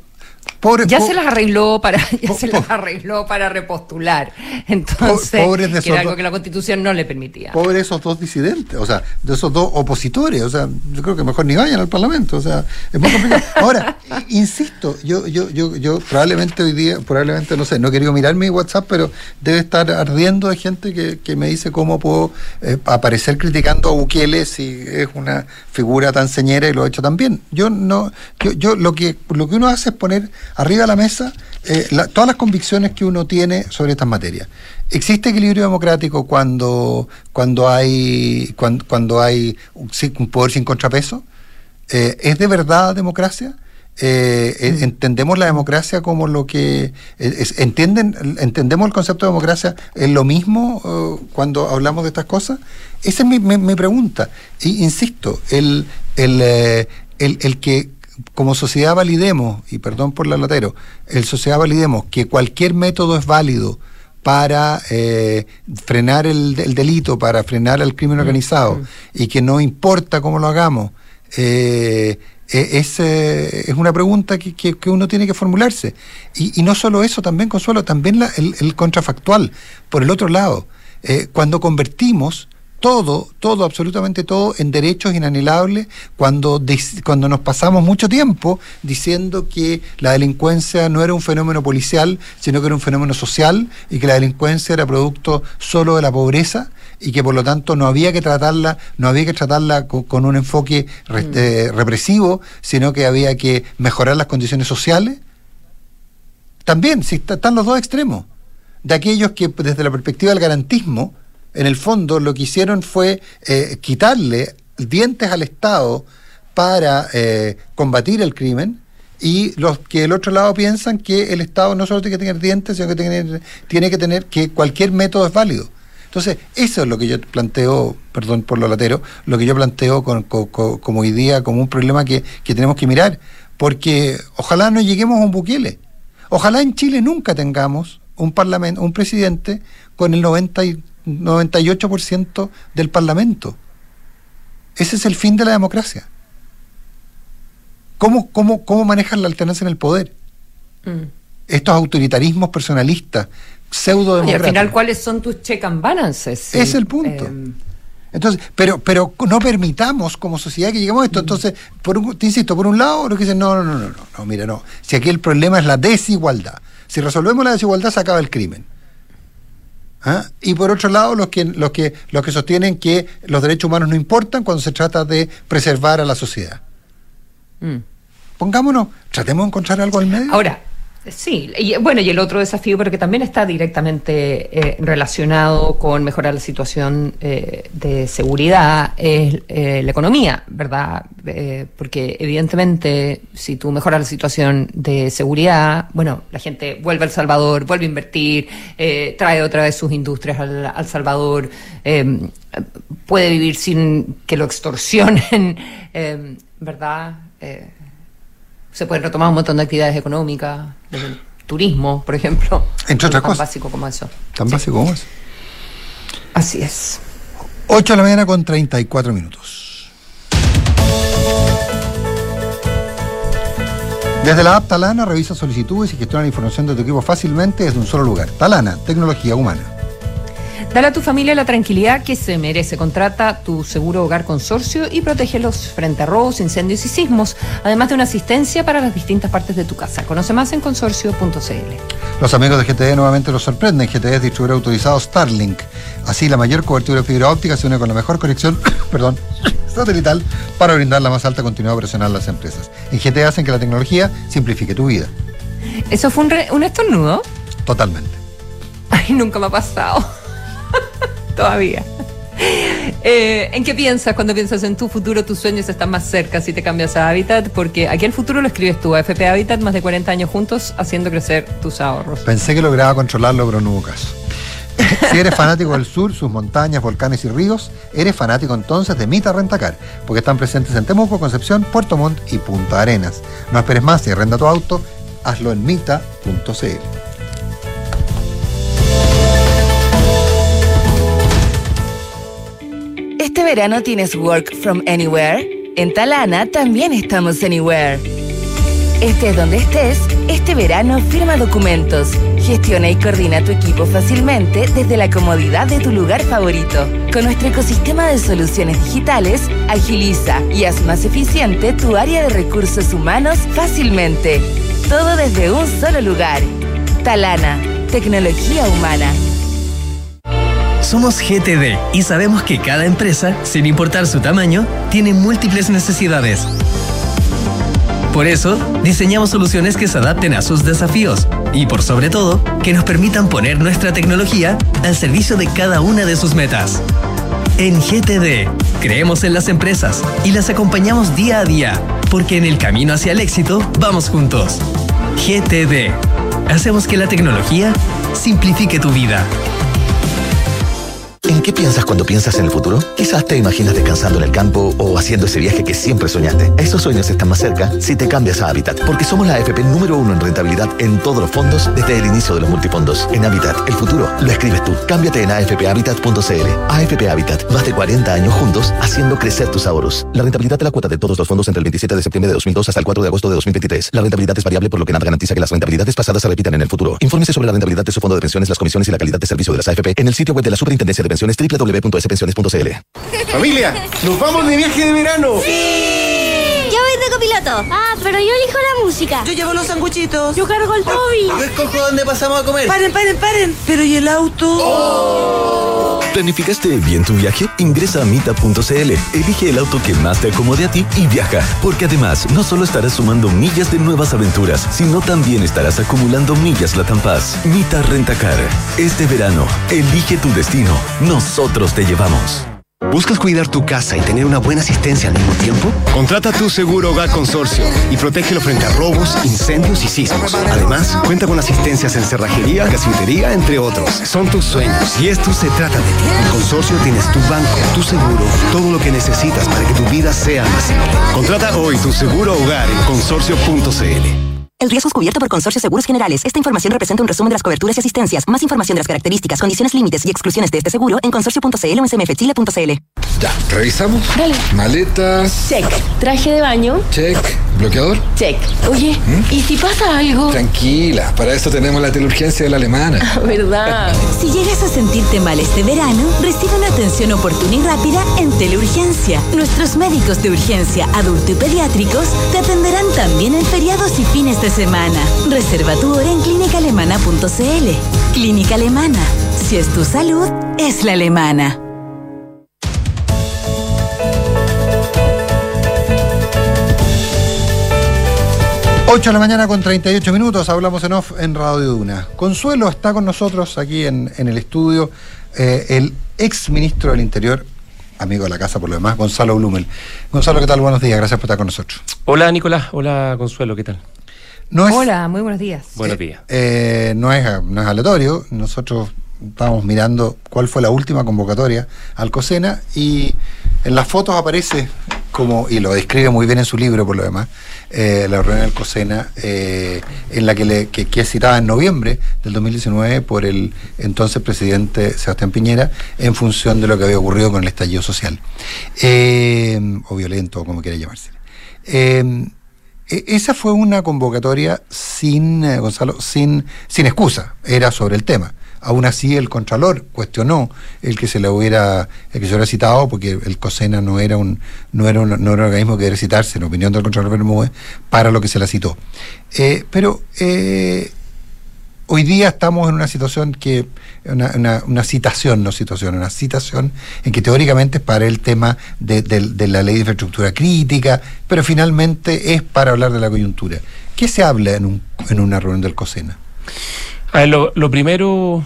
ya se las arregló para ya se las arregló para repostular. Entonces que era algo que la constitución no le permitía. Pobres esos dos disidentes o sea de esos dos opositores o sea yo creo que mejor ni vayan al parlamento o sea es muy complicado. Ahora insisto yo yo yo yo probablemente hoy día probablemente no sé no he querido mirar mi WhatsApp pero debe estar ardiendo de gente que, que me dice cómo puedo eh, aparecer criticando a Bukele si es una figura tan señera y lo ha hecho tan bien. Yo no yo, yo lo que lo que uno hace es poner arriba de la mesa eh, todas las convicciones que uno tiene sobre estas materias. ¿Existe equilibrio democrático cuando, cuando hay, cuando, hay un, poder sin contrapeso? Eh, ¿Es de verdad democracia? Eh, mm. entendemos la democracia como lo que entienden entendemos el concepto de democracia es lo mismo cuando hablamos de estas cosas esa es mi, mi, pregunta y insisto el, el, el, el que como sociedad validemos, y perdón por la latero, el sociedad validemos que cualquier método es válido para eh, frenar el, delito, para frenar el crimen mm, organizado, mm. y que no importa cómo lo hagamos, eh, e, es, eh, es, una pregunta que, que, uno tiene que formularse. Y, y, no solo eso, también, Consuelo, también la, el, el, contrafactual. Por el otro lado, cuando convertimos todo, todo, absolutamente todo en derechos inanelables cuando, cuando nos pasamos mucho tiempo diciendo que la delincuencia no era un fenómeno policial, sino que era un fenómeno social y que la delincuencia era producto solo de la pobreza y que por lo tanto no había que tratarla, no había que tratarla con, un enfoque mm. eh, represivo, sino que había que mejorar las condiciones sociales. También, si están los dos extremos, de aquellos que desde la perspectiva del garantismo, en el fondo lo que hicieron fue eh, quitarle dientes al Estado para eh, combatir el crimen y los que del otro lado piensan que el Estado no solo tiene que tener dientes, sino que tiene, que tener que cualquier método es válido. Entonces, eso es lo que yo planteo, perdón por lo latero, lo que yo planteo con, como hoy día, como un problema que, tenemos que mirar, porque ojalá no lleguemos a un buquele. Ojalá en Chile nunca tengamos un parlamento, un presidente con el 90 y 98% del parlamento. Ese es el fin de la democracia. ¿Cómo, cómo, cómo manejan la alternancia en el poder? Mm. Estos autoritarismos personalistas, pseudo Y al final, ¿cuáles son tus check and balances? Es el punto. Eh, entonces, pero, pero no permitamos como sociedad que lleguemos a esto. Mm. Entonces, por un, te insisto, por un lado, lo que dicen, no, no, no, no, no, mira, no. Si aquí el problema es la desigualdad. Si resolvemos la desigualdad, se acaba el crimen. ¿Ah? Y por otro lado, los que, los, que, los que sostienen que los derechos humanos no importan cuando se trata de preservar a la sociedad. Mm. Pongámonos, tratemos de encontrar algo al medio. Ahora, Sí, y bueno, y el otro desafío, pero que también está directamente eh, relacionado con mejorar la situación eh, de seguridad, es eh, la economía, ¿verdad? porque evidentemente, si tú mejoras la situación de seguridad, bueno, la gente vuelve al Salvador, vuelve a invertir, trae otra vez sus industrias al, al Salvador, puede vivir sin que lo extorsionen, ¿verdad? Se pueden retomar un montón de actividades económicas, el turismo, por ejemplo. Entre otras cosas. Tan básico como eso. Tan básico como eso. Así es. 8 de la mañana con 34 minutos. Desde la app Talana revisa solicitudes y gestiona la información de tu equipo fácilmente desde un solo lugar. Talana, tecnología humana. Dale a tu familia la tranquilidad que se merece. Contrata tu seguro hogar consorcio y protégelos frente a robos, incendios y sismos, además de una asistencia para las distintas partes de tu casa. Conoce más en consorcio.cl. Los amigos de GTE nuevamente los sorprenden. GTE es distribuidor autorizado Starlink. Así, la mayor cobertura de fibra óptica se une con la mejor conexión perdón, satelital para brindar la más alta continuidad operacional a las empresas. En GTE hacen que la tecnología simplifique tu vida. ¿Eso fue un, un estornudo? Totalmente. Ay, nunca me ha pasado. Todavía. Eh, ¿En qué piensas cuando piensas en tu futuro? Tus sueños están más cerca si te cambias a Habitat, porque aquí el futuro lo escribes tú, FP Habitat, más de 40 años juntos haciendo crecer tus ahorros. Pensé que lograba controlarlo, pero no hubo caso. si eres fanático del sur, sus montañas, volcanes y ríos, eres fanático entonces de Mita Rentacar, porque están presentes en Temuco, Concepción, Puerto Montt y Punta Arenas. No esperes más y arrenda tu auto, hazlo en mita.cl. ¿Este verano tienes Work from Anywhere? En Talana también estamos Anywhere. Estés donde estés, este verano firma documentos, gestiona y coordina tu equipo fácilmente desde la comodidad de tu lugar favorito. Con nuestro ecosistema de soluciones digitales, agiliza y haz más eficiente tu área de recursos humanos fácilmente. Todo desde un solo lugar. Talana, tecnología humana. Somos GTD y sabemos que cada empresa, sin importar su tamaño, tiene múltiples necesidades. Por eso, diseñamos soluciones que se adapten a sus desafíos y, por sobre todo, que nos permitan poner nuestra tecnología al servicio de cada una de sus metas. En GTD, creemos en las empresas y las acompañamos día a día, porque en el camino hacia el éxito vamos juntos. GTD. Hacemos que la tecnología simplifique tu vida. ¿En qué piensas cuando piensas en el futuro? Quizás te imaginas descansando en el campo o haciendo ese viaje que siempre soñaste. Esos sueños están más cerca si te cambias a Habitat, porque somos la AFP número uno en rentabilidad en todos los fondos desde el inicio de los multifondos. En Habitat, el futuro lo escribes tú. Cámbiate en afphabitat.cl. AFP Habitat, más de 40 años juntos haciendo crecer tus ahorros. La rentabilidad de la cuota de todos los fondos entre el 27 de septiembre de 2002 hasta el 4 de agosto de 2023. La rentabilidad es variable por lo que nada garantiza que las rentabilidades pasadas se repitan en el futuro. Infórmese sobre la rentabilidad de su fondo de pensiones, las comisiones y la calidad de servicio de las AFP en el sitio web de la Superintendencia de Pensiones www.spensiones.cl. Familia, nos vamos de viaje de verano. ¡Sí! Copiloto. Ah, pero yo elijo la música. Yo llevo los sanguchitos. Yo cargo el Toby. Yo escojo dónde pasamos a comer. Paren, paren, paren. Pero ¿y el auto? Oh. ¿Planificaste bien tu viaje? Ingresa a mita.cl, elige el auto que más te acomode a ti y viaja. Porque además, no solo estarás sumando millas de nuevas aventuras, sino también estarás acumulando millas la Paz. Mita Rentacar. Este verano, elige tu destino. Nosotros te llevamos. ¿Buscas cuidar tu casa y tener una buena asistencia al mismo tiempo? Contrata tu seguro Hogar Consorcio y protégelo frente a robos, incendios y sismos. Además, cuenta con asistencias en cerrajería, gasfitería, entre otros. Son tus sueños y esto se trata de ti. En Consorcio tienes tu banco, tu seguro, todo lo que necesitas para que tu vida sea más simple. Contrata hoy tu seguro hogar en consorcio.cl. El riesgo es cubierto por Consorcio Seguros Generales. Esta información representa un resumen de las coberturas y asistencias. Más información de las características, condiciones límites y exclusiones de este seguro en consorcio.cl o en cmfchile.cl. Ya, revisamos. Dale. Maletas. Check. Traje de baño. Check. ¿Bloqueador? Check. Oye, ¿Mm? ¿y si pasa algo? Tranquila, para eso tenemos la teleurgencia de la alemana. ¿Verdad? si llegas a sentirte mal este verano, recibe una atención oportuna y rápida en teleurgencia. Nuestros médicos de urgencia, adulto y pediátricos te atenderán también en feriados y fines de semana. Reserva tu hora en clínicaalemana.cl. Clínica Alemana. Si es tu salud, es la alemana. 8 de la mañana con 38 minutos, hablamos en off en Radio Duna. Consuelo está con nosotros aquí en, en el estudio, eh, el ex ministro del Interior, amigo de la casa por lo demás, Gonzalo Blumel. Gonzalo, ¿qué tal? Buenos días, gracias por estar con nosotros. Hola Nicolás, hola Consuelo, ¿qué tal? No es, Hola, muy buenos días. Buenos días. Eh, no, es, no es aleatorio, nosotros estábamos mirando cuál fue la última convocatoria al COSENA y en las fotos aparece como, y lo describe muy bien en su libro por lo demás, eh, la reunión del COSENA, eh, en la que, le, que, que, es citada en noviembre del 2019 por el entonces presidente Sebastián Piñera en función de lo que había ocurrido con el estallido social, eh, o violento, como quiera llamarse. Eh, esa fue una convocatoria sin, eh, Gonzalo, sin, sin excusa, era sobre el tema. Aún así, el Contralor cuestionó el que se le hubiera, el que se hubiera citado, porque el COSENA no era un, no era un, no era un organismo que debe citarse, en opinión del Contralor Bermúdez, para lo que se la citó. Eh, pero eh, hoy día estamos en una situación que, una, una, una, citación, no situación, una citación en que teóricamente es para el tema de, la ley de infraestructura crítica, pero finalmente es para hablar de la coyuntura. ¿Qué se habla en, un, en una reunión del COSENA? A ver, lo, lo primero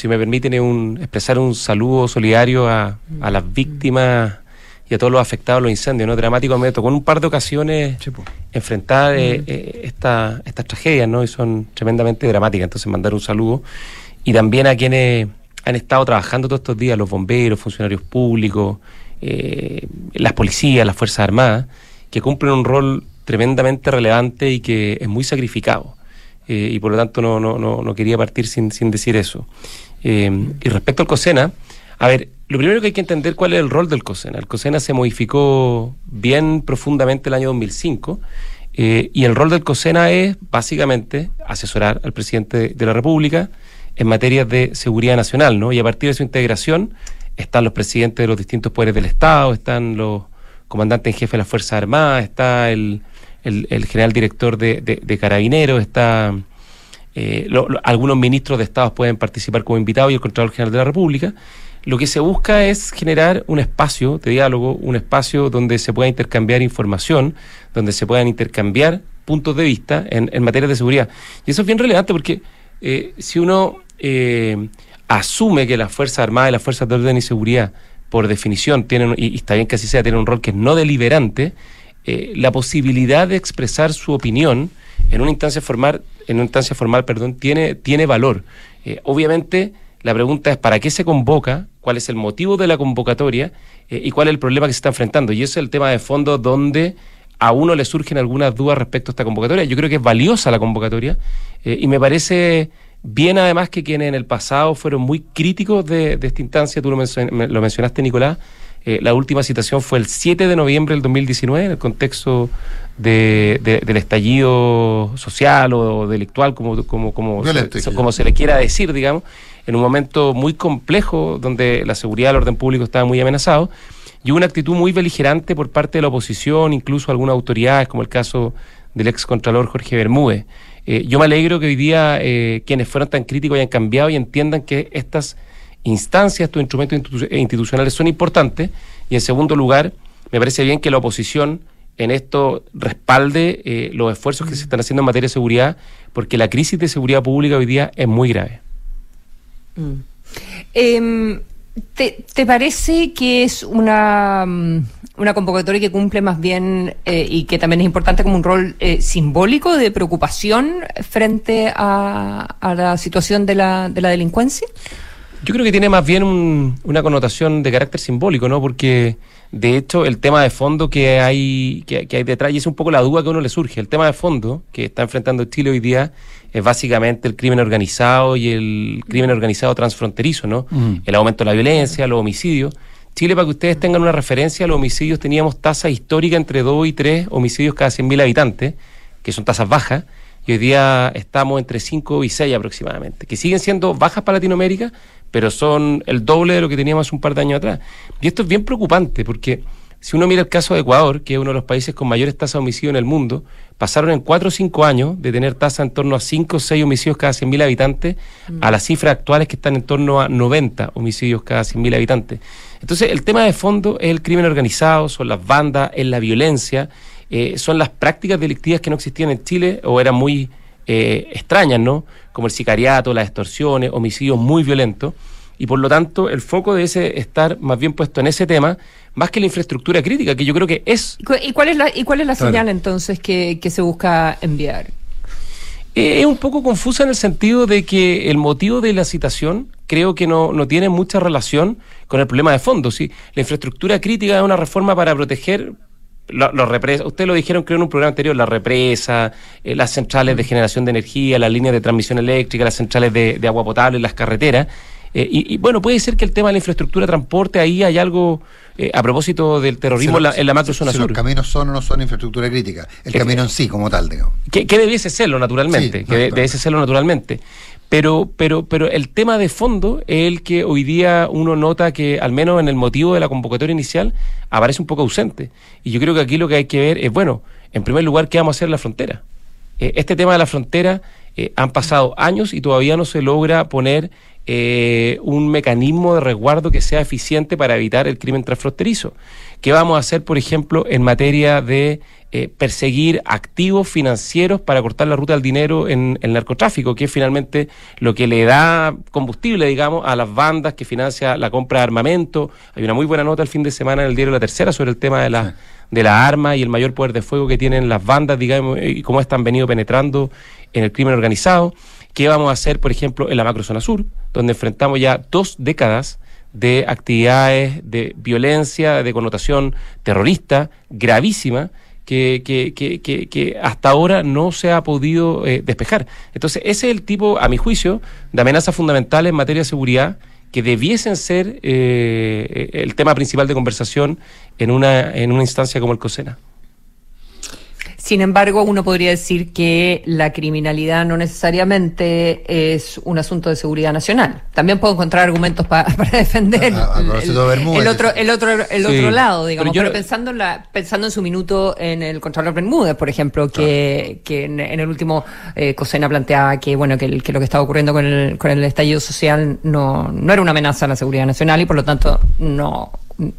si me permiten, un, expresar un saludo solidario a, a, las víctimas y a todos los afectados a los incendios, ¿no? Dramático, me tocó en un par de ocasiones sí, pues. enfrentar eh, eh, esta, estas tragedias, ¿no? Y son tremendamente dramáticas, entonces mandar un saludo. Y también a quienes han estado trabajando todos estos días, los bomberos, funcionarios públicos, eh, las policías, las Fuerzas Armadas, que cumplen un rol tremendamente relevante y que es muy sacrificado. Eh, y por lo tanto no, no, no, no quería partir sin, sin decir eso. Eh, y respecto al COSENA, a ver, lo primero que hay que entender cuál es el rol del COSENA. El COSENA se modificó bien profundamente el año 2005 eh, y el rol del COSENA es básicamente asesorar al presidente de la República en materias de seguridad nacional, ¿no? Y a partir de su integración están los presidentes de los distintos poderes del Estado, están los comandantes en jefe de las Fuerzas Armadas, está el, el, general director de, de, Carabineros, está eh, algunos ministros de Estados pueden participar como invitados y el Contralor General de la República. Lo que se busca es generar un espacio de diálogo, un espacio donde se pueda intercambiar información, donde se puedan intercambiar puntos de vista en, en materia de seguridad. Y eso es bien relevante porque eh, si uno eh, asume que las Fuerzas Armadas y las Fuerzas de Orden y Seguridad, por definición, tienen, y está bien que así sea, tienen un rol que es no deliberante, eh, la posibilidad de expresar su opinión en una instancia formal, en una instancia formal, perdón, tiene, tiene valor. Eh, obviamente, la pregunta es ¿para qué se convoca? ¿Cuál es el motivo de la convocatoria? Eh, ¿Y cuál es el problema que se está enfrentando? Y ese es el tema de fondo donde a uno le surgen algunas dudas respecto a esta convocatoria. Yo creo que es valiosa la convocatoria eh, y me parece bien además que quienes en el pasado fueron muy críticos de, de esta instancia, tú lo, lo mencionaste Nicolás, eh, la última citación fue el 7 de noviembre del 2019, en el contexto de, de, del estallido social o delictual, como, como, como, se, como se le quiera decir, digamos, en un momento muy complejo donde la seguridad del orden público estaba muy amenazado, y una actitud muy beligerante por parte de la oposición, incluso algunas autoridades, como el caso del ex contralor Jorge Bermúdez. Eh, yo me alegro que hoy día eh, quienes fueron tan críticos hayan cambiado y entiendan que estas instancias, estos instrumentos institucionales son importantes. Y en segundo lugar, me parece bien que la oposición en esto respalde eh, los esfuerzos que se están haciendo en materia de seguridad, porque la crisis de seguridad pública hoy día es muy grave. Mm. Eh, ¿Te, te parece que es una, mm, una convocatoria que cumple más bien eh, y que también es importante como un rol eh, simbólico de preocupación frente a, a la situación de la, de la delincuencia? Yo creo que tiene más bien un- una connotación de carácter simbólico, ¿no? Porque de hecho el tema de fondo que hay, que, que hay detrás, y es un poco la duda que a uno le surge, el tema de fondo que está enfrentando Chile hoy día es básicamente el crimen organizado y el crimen organizado transfronterizo, ¿no? Mm. El aumento de la violencia, los homicidios. Chile, para que ustedes tengan una referencia, los homicidios teníamos tasa histórica entre 2 y 3 homicidios cada 100.000 habitantes, que son tasas bajas, y hoy día estamos entre 5 y 6 aproximadamente, que siguen siendo bajas para Latinoamérica, pero son el doble de lo que teníamos hace un par de años atrás. Y esto es bien preocupante, porque si uno mira el caso de Ecuador, que es uno de los países con mayores tasas de homicidio en el mundo, pasaron en 4 o 5 años de tener tasa en torno a 5 o 6 homicidios cada 100.000 habitantes a las cifras actuales que están en torno a 90 homicidios cada 100.000 habitantes. Entonces, el tema de fondo es el crimen organizado, son las bandas, es la violencia, eh, son las prácticas delictivas que no existían en Chile o eran muy eh, extrañas, ¿no? Como el sicariato, las extorsiones, homicidios muy violentos. Y por lo tanto, el foco debe ese estar más bien puesto en ese tema, más que la infraestructura crítica, que yo creo que es ¿Y cu- ¿Y cuál es la, y cuál es la Claro. señal entonces que, que se busca enviar? Eh, es un poco confusa en el sentido de que el motivo de la citación creo que no, no tiene mucha relación con el problema de fondo. ¿sí? La infraestructura crítica es una reforma para proteger lo- los represas. Ustedes lo dijeron creo en un programa anterior, la represa, eh, las centrales de generación de energía, las líneas de transmisión eléctrica, las centrales de, de agua potable, las carreteras. Eh, y, y, bueno, puede ser que el tema de la infraestructura de transporte, ahí hay algo eh, a propósito del terrorismo en la, en la macrozona si sur. los caminos son o no son infraestructura crítica. El Es camino en sí, como tal, digamos. que, que debiese serlo naturalmente, Sí, que de- claro. debiese serlo naturalmente. Pero, pero, pero el tema de fondo es el que hoy día uno nota que, al menos en el motivo de la convocatoria inicial, aparece un poco ausente. Y yo creo que aquí lo que hay que ver es, bueno, en primer lugar, ¿qué vamos a hacer en la frontera? Eh, este tema de la frontera eh, han pasado años y todavía no se logra poner eh, un mecanismo de resguardo que sea eficiente para evitar el crimen transfronterizo. ¿Qué vamos a hacer, por ejemplo, en materia de eh, perseguir activos financieros para cortar la ruta del dinero en el narcotráfico, que es finalmente lo que le da combustible, digamos, a las bandas que financia la compra de armamento? Hay una muy buena nota el fin de semana en el diario La Tercera sobre el tema de la de las armas y el mayor poder de fuego que tienen las bandas, digamos, y cómo están venido penetrando en el crimen organizado. ¿Qué vamos a hacer, por ejemplo, en la macrozona sur, donde enfrentamos ya dos décadas de actividades de violencia, de connotación terrorista gravísima, que, que, que, que, hasta ahora no se ha podido eh, despejar. Entonces, ese es el tipo, a mi juicio, de amenazas fundamentales en materia de seguridad que debiesen ser eh, el tema principal de conversación en una, en una instancia como el COSENA. Sin embargo, uno podría decir que la criminalidad no necesariamente es un asunto de seguridad nacional. También puedo encontrar argumentos pa- para defender A- a el, otro, el otro, el Sí. otro lado, digamos. Pero Pero, yo- pensando en la, pensando en su minuto en el Contralor Bermúdez, por ejemplo, que, que en, en el último eh, Cosena planteaba que bueno que, el- que lo que estaba ocurriendo con el, con el estallido social no, no era una amenaza a la seguridad nacional y por lo tanto no,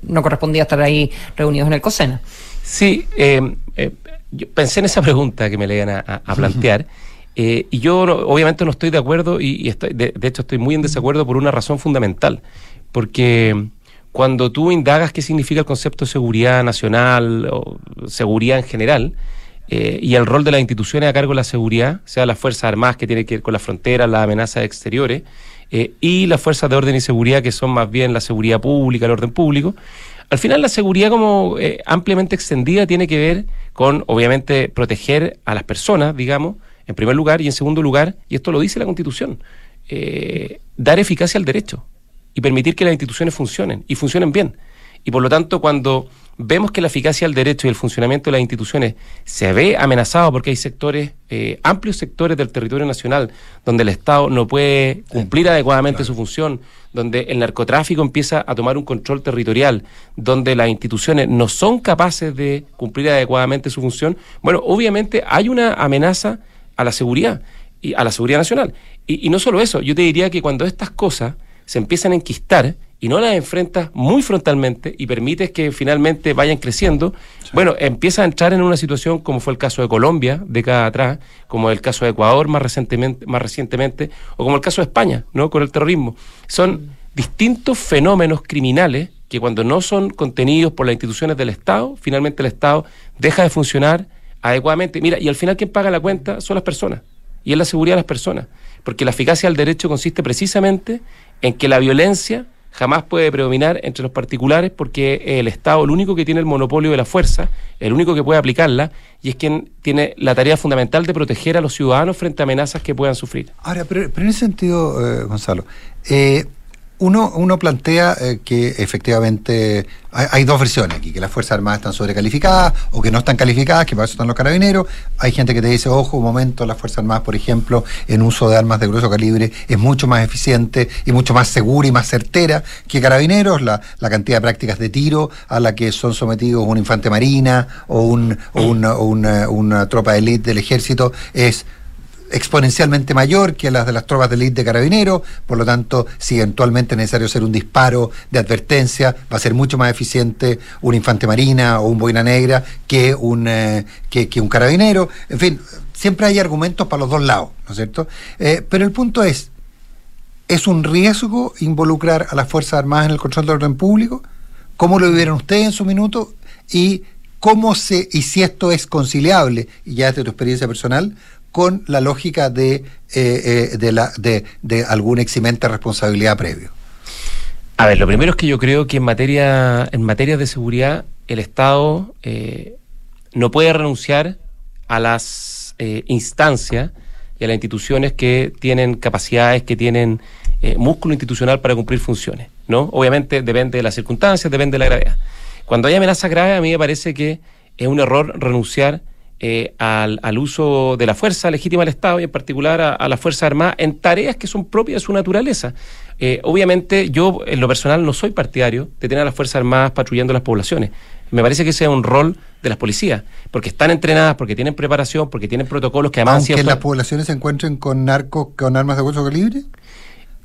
no correspondía estar ahí reunidos en el Cosena. Sí, eh, eh, yo pensé en esa pregunta que me le iban a, plantear. eh, y yo no- obviamente no estoy de acuerdo y, y estoy, de, de hecho estoy muy en desacuerdo por una razón fundamental. Porque cuando tú indagas qué significa el concepto de seguridad nacional o seguridad en general, eh, y el rol de las instituciones a cargo de la seguridad, sea las Fuerzas Armadas que tiene que ver con las fronteras, las amenazas exteriores, eh, y las fuerzas de orden y seguridad que son más bien la seguridad pública, el orden público, al final la seguridad como ampliamente extendida tiene que ver con, obviamente, proteger a las personas, digamos, en primer lugar, y en segundo lugar, y esto lo dice la Constitución, eh, dar eficacia al derecho y permitir que las instituciones funcionen y funcionen bien. Y por lo tanto, cuando vemos que la eficacia del derecho y el funcionamiento de las instituciones se ve amenazado porque hay sectores, eh, amplios sectores del territorio nacional, donde el Estado no puede cumplir adecuadamente su función, donde el narcotráfico empieza a tomar un control territorial, donde las instituciones no son capaces de cumplir adecuadamente su función, bueno, obviamente hay una amenaza a la seguridad y a la seguridad nacional. Y, y no solo eso, yo te diría que cuando estas cosas se empiezan a enquistar y no las enfrentas muy frontalmente y permites que finalmente vayan creciendo, bueno, empieza a entrar en una situación como fue el caso de Colombia décadas atrás, como el caso de Ecuador más recientemente, más recientemente o como el caso de España, ¿no? Con el terrorismo. Son distintos fenómenos criminales que cuando no son contenidos por las instituciones del Estado, finalmente el Estado deja de funcionar adecuadamente. Mira, y al final quien paga la cuenta son las personas, y es la seguridad de las personas, porque la eficacia del derecho consiste precisamente en que la violencia jamás puede predominar entre los particulares porque el Estado el único que tiene el monopolio de la fuerza, el único que puede aplicarla y es quien tiene la tarea fundamental de proteger a los ciudadanos frente a amenazas que puedan sufrir. Ahora, pero, pero en ese sentido, eh, Gonzalo, eh, uno, uno plantea eh, que efectivamente hay, dos versiones aquí, que las Fuerzas Armadas están sobrecalificadas o que no están calificadas, que para eso están los carabineros. Hay gente que te dice, ojo, un momento, las Fuerzas Armadas, por ejemplo, en uso de armas de grueso calibre es mucho más eficiente y mucho más segura y más certera que carabineros. La, cantidad de prácticas de tiro a la que son sometidos un infante marina o, un, o una, una- una tropa de élite del ejército es exponencialmente mayor que las de las tropas de élite de carabineros, por lo tanto, si eventualmente es necesario hacer un disparo de advertencia, va a ser mucho más eficiente un infante marina o un boina negra que un, eh, que, que un carabinero. En fin, siempre hay argumentos para los dos lados, ¿no es cierto? Eh, pero el punto es, ¿es un riesgo involucrar a las Fuerzas Armadas en el control del orden público? ¿Cómo lo vivieron ustedes en su minuto? Y cómo se, y si esto es conciliable, y ya desde tu experiencia personal, con la lógica de, eh, eh, de, de, algún eximente responsabilidad previo. A ver, lo primero es que yo creo que en materia, en materia de seguridad el Estado eh, no puede renunciar a las instancias y a las instituciones que tienen capacidades, que tienen músculo institucional para cumplir funciones. ¿no? Obviamente depende de las circunstancias, depende de la gravedad. Cuando hay amenaza grave, a mí me parece que es un error renunciar eh, al, al uso de la fuerza legítima del Estado y en particular a, a la Fuerza Armada en tareas que son propias de su naturaleza. Eh, obviamente yo en lo personal no soy partidario de tener a las Fuerzas Armadas patrullando las poblaciones. Me parece que ese es un rol de las policías, porque están entrenadas, porque tienen preparación, porque tienen protocolos que además... han Aunque sido- las poblaciones se encuentren con narcos con armas de hueso calibre,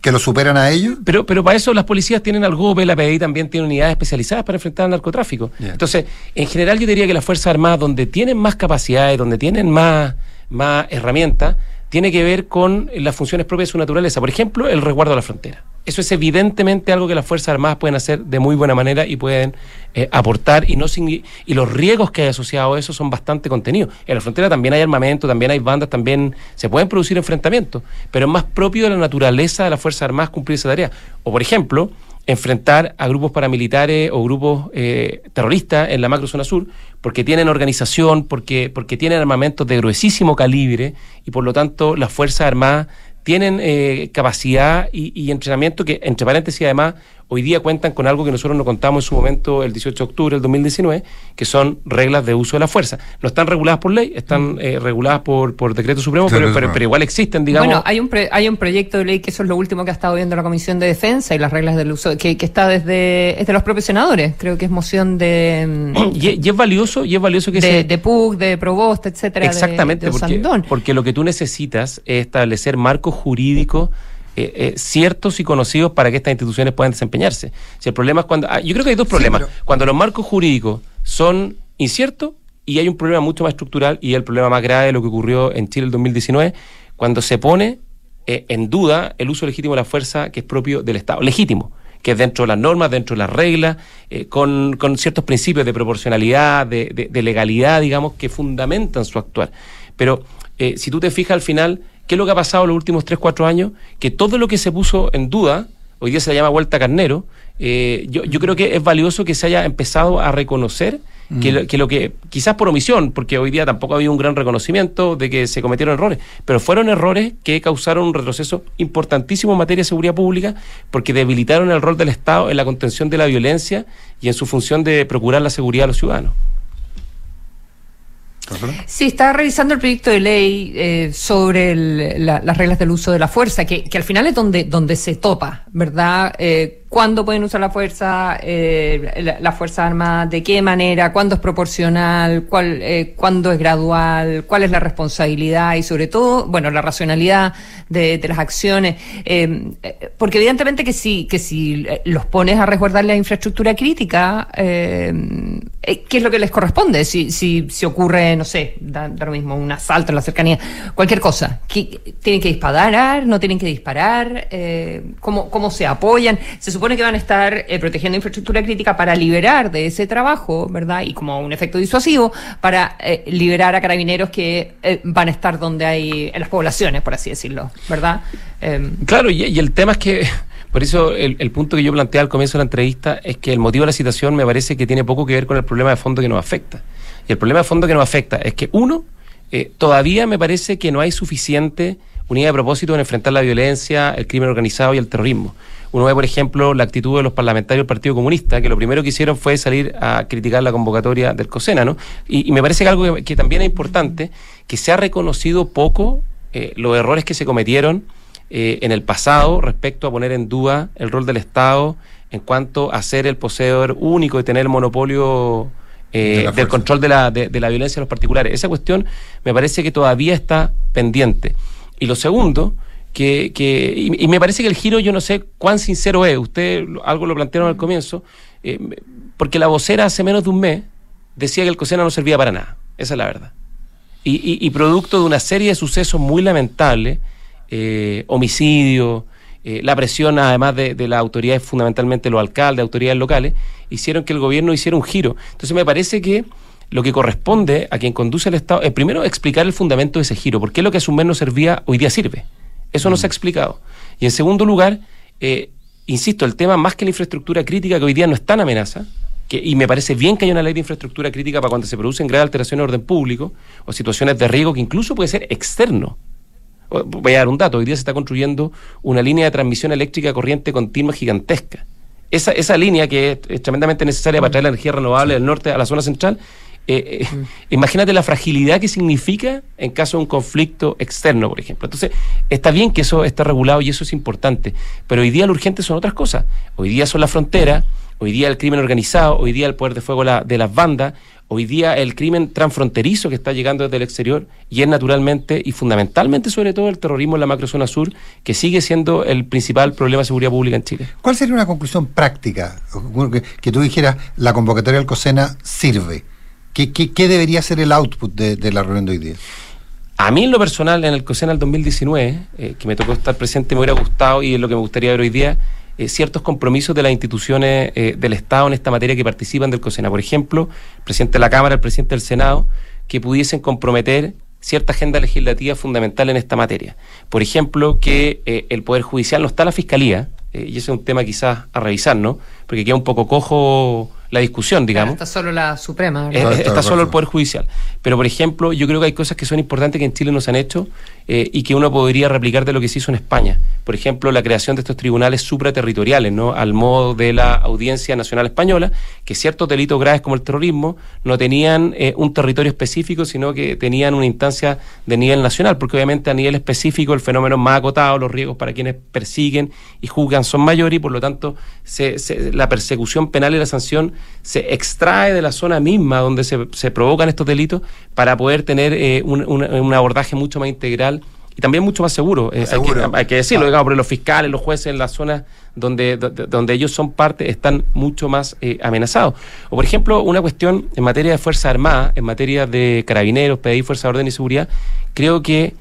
que lo superan a ellos. Pero, pero para eso las policías tienen al GOPE, la PDI también tiene unidades especializadas para enfrentar al narcotráfico. Entonces, en general yo diría que las Fuerzas Armadas, donde tienen más capacidades, donde tienen más, más herramientas, tiene que ver con las funciones propias de su naturaleza. Por ejemplo, el resguardo de la frontera. Eso es evidentemente algo que las Fuerzas Armadas pueden hacer de muy buena manera y pueden eh, aportar y no sin- y los riesgos que hay asociados a eso son bastante contenidos. En la frontera también hay armamento, también hay bandas, también se pueden producir enfrentamientos, pero es más propio de la naturaleza de las Fuerzas Armadas cumplir esa tarea. O por ejemplo, enfrentar a grupos paramilitares o grupos eh, terroristas en la macrozona sur, porque tienen organización, porque, porque tienen armamentos de gruesísimo calibre y por lo tanto las Fuerzas Armadas tienen eh, capacidad y, y entrenamiento que, entre paréntesis, además, hoy día cuentan con algo que nosotros no contamos en su momento el 18 de octubre del 2019, que son reglas de uso de la fuerza. No están reguladas por ley, están eh, reguladas por, por decreto supremo, pero, pero, pero igual existen, digamos. Bueno, hay un, pre- hay un proyecto de ley que eso es lo último que ha estado viendo la Comisión de Defensa y las reglas del uso, que, que está desde es de los propios senadores. Creo que es moción de, mm, y, es- y es valioso, y es valioso que de, se, de PUC, de Provost, etcétera. Exactamente, de porque, porque lo que tú necesitas es establecer marcos jurídicos eh, eh, ciertos y conocidos para que estas instituciones puedan desempeñarse. Si el problema es cuando. ah, yo creo que hay dos problemas. pero- Cuando los marcos jurídicos son inciertos y hay un problema mucho más estructural y el problema más grave de lo que ocurrió en Chile el 2019, cuando se pone eh, en duda el uso legítimo de la fuerza que es propio del Estado. Legítimo que es dentro de las normas, dentro de las reglas, eh, con, con ciertos principios de proporcionalidad, de, de- de legalidad, digamos, que fundamentan su actuar. Pero eh, si tú te fijas al final, ¿qué es lo que ha pasado en los últimos 3, 4 años? Que todo lo que se puso en duda, hoy día se le llama vuelta carnero, eh, yo, yo creo que es valioso que se haya empezado a reconocer que, lo, que lo que, quizás por omisión, porque hoy día tampoco había un gran reconocimiento de que se cometieron errores, pero fueron errores que causaron un retroceso importantísimo en materia de seguridad pública, porque debilitaron el rol del Estado en la contención de la violencia y en su función de procurar la seguridad de los ciudadanos. Sí, estaba revisando el proyecto de ley eh, sobre las reglas del uso de la fuerza, que, que al final es donde, donde se topa, ¿verdad? Eh, cuándo pueden usar la fuerza, eh, la, Fuerza Armada, de qué manera, cuándo es proporcional, cuál, eh, cuándo es gradual, cuál es la responsabilidad y sobre todo, bueno, la racionalidad de, las acciones. Eh, porque evidentemente que si, que si eh, los pones a resguardar la infraestructura crítica, eh, ¿qué es lo que les corresponde? Si, si, si ocurre, no sé, da, da lo mismo, un asalto en la cercanía, cualquier cosa. ¿Qué- ¿Tienen que disparar? ¿No tienen que disparar? ¿cómo, ¿Cómo se apoyan? Se supone que van a estar eh, protegiendo infraestructura crítica para liberar de ese trabajo, ¿verdad? Y como un efecto disuasivo, para eh, liberar a carabineros que eh, van a estar donde hay, en las poblaciones, por así decirlo, ¿verdad? Eh, Claro, y, el tema es que, por eso el, punto que yo planteé al comienzo de la entrevista es que el motivo de la situación me parece que tiene poco que ver con el problema de fondo que nos afecta. Y el problema de fondo que nos afecta es que, uno, todavía me parece que no hay suficiente unidad de propósito en enfrentar la violencia, el crimen organizado y el terrorismo. Uno ve, por ejemplo, la actitud de los parlamentarios del Partido Comunista, que lo primero que hicieron fue salir a criticar la convocatoria del COSENA, ¿no? Y, y me parece que algo que, que también es importante, que se ha reconocido poco eh, los errores que se cometieron eh, en el pasado respecto a poner en duda el rol del Estado en cuanto a ser el poseedor único y tener el monopolio eh, del control de la, de, de la violencia de los particulares. Esa cuestión me parece que todavía está pendiente. Y lo segundo, que, que y, y me parece que el giro, yo no sé cuán sincero es, usted algo lo plantearon al comienzo, eh, porque la vocera hace menos de un mes decía que el COSENA no servía para nada. Esa es la verdad y, y- y producto de una serie de sucesos muy lamentables, eh, homicidios, eh, la presión además de, de las autoridades, fundamentalmente los alcaldes, autoridades locales, hicieron que el gobierno hiciera un giro. Entonces me parece que lo que corresponde a quien conduce el Estado es primero explicar el fundamento de ese giro, por qué lo que hace un mes no servía hoy día sirve. Eso no se ha explicado. Y en segundo lugar, eh, insisto, el tema más que la infraestructura crítica que hoy día no está en amenaza, que, y me parece bien que haya una ley de infraestructura crítica para cuando se producen graves alteraciones de orden público o situaciones de riesgo que incluso puede ser externo. Voy a dar un dato, hoy día se está construyendo una línea de transmisión eléctrica corriente continua gigantesca. Esa, esa línea que es, es tremendamente necesaria para traer la energía renovable del norte a la zona central, eh, eh, imagínate la fragilidad que significa en caso de un conflicto externo, por ejemplo. Entonces, está bien que eso esté regulado y eso es importante, pero hoy día lo urgente son otras cosas. Hoy día son la frontera, hoy día el crimen organizado, hoy día el poder de fuego la- de las bandas, hoy día el crimen transfronterizo que está llegando desde el exterior y es naturalmente y fundamentalmente sobre todo el terrorismo en la macrozona sur, que sigue siendo el principal problema de seguridad pública en Chile. ¿Cuál sería una conclusión práctica? Que, que tú dijeras, la convocatoria del COSENA sirve. ¿Qué, qué, qué debería ser el output de, la reunión de hoy día? A mí en lo personal, en el COSENA del 2019, eh, que me tocó estar presente, me hubiera gustado y es lo que me gustaría ver hoy día, eh, ciertos compromisos de las instituciones eh, del Estado en esta materia que participan del COSENA. Por ejemplo, el presidente de la Cámara, el presidente del Senado, que pudiesen comprometer cierta agenda legislativa fundamental en esta materia. Por ejemplo, que el Poder Judicial no está la Fiscalía, y ese es un tema quizás a revisar, ¿no? Porque queda un poco cojo la discusión, digamos. Está solo la Suprema, Eh, ¿verdad? eh, está solo el Poder Judicial. Pero, por ejemplo, yo creo que hay cosas que son importantes que en Chile no se han hecho eh, y que uno podría replicar de lo que se hizo en España. Por ejemplo, la creación de estos tribunales supraterritoriales, ¿no? Al modo de la Audiencia Nacional Española, que ciertos delitos graves como el terrorismo no tenían eh, un territorio específico, sino que tenían una instancia de nivel nacional, porque obviamente a nivel específico el fenómeno es más acotado, los riesgos para quienes persiguen y juzgan son mayores y por lo tanto se- se- la persecución penal y la sanción se extrae de la zona misma donde se, se provocan estos delitos para poder tener eh, un, un- un abordaje mucho más integral y también mucho más seguro. Eh, hay, que, hay que decirlo, Ah. digamos, porque los fiscales, los jueces en las zonas donde, donde, ellos son parte están mucho más eh, amenazados. O por ejemplo, una cuestión en materia de Fuerza Armada, en materia de carabineros, PDI, Fuerza de Orden y Seguridad, creo que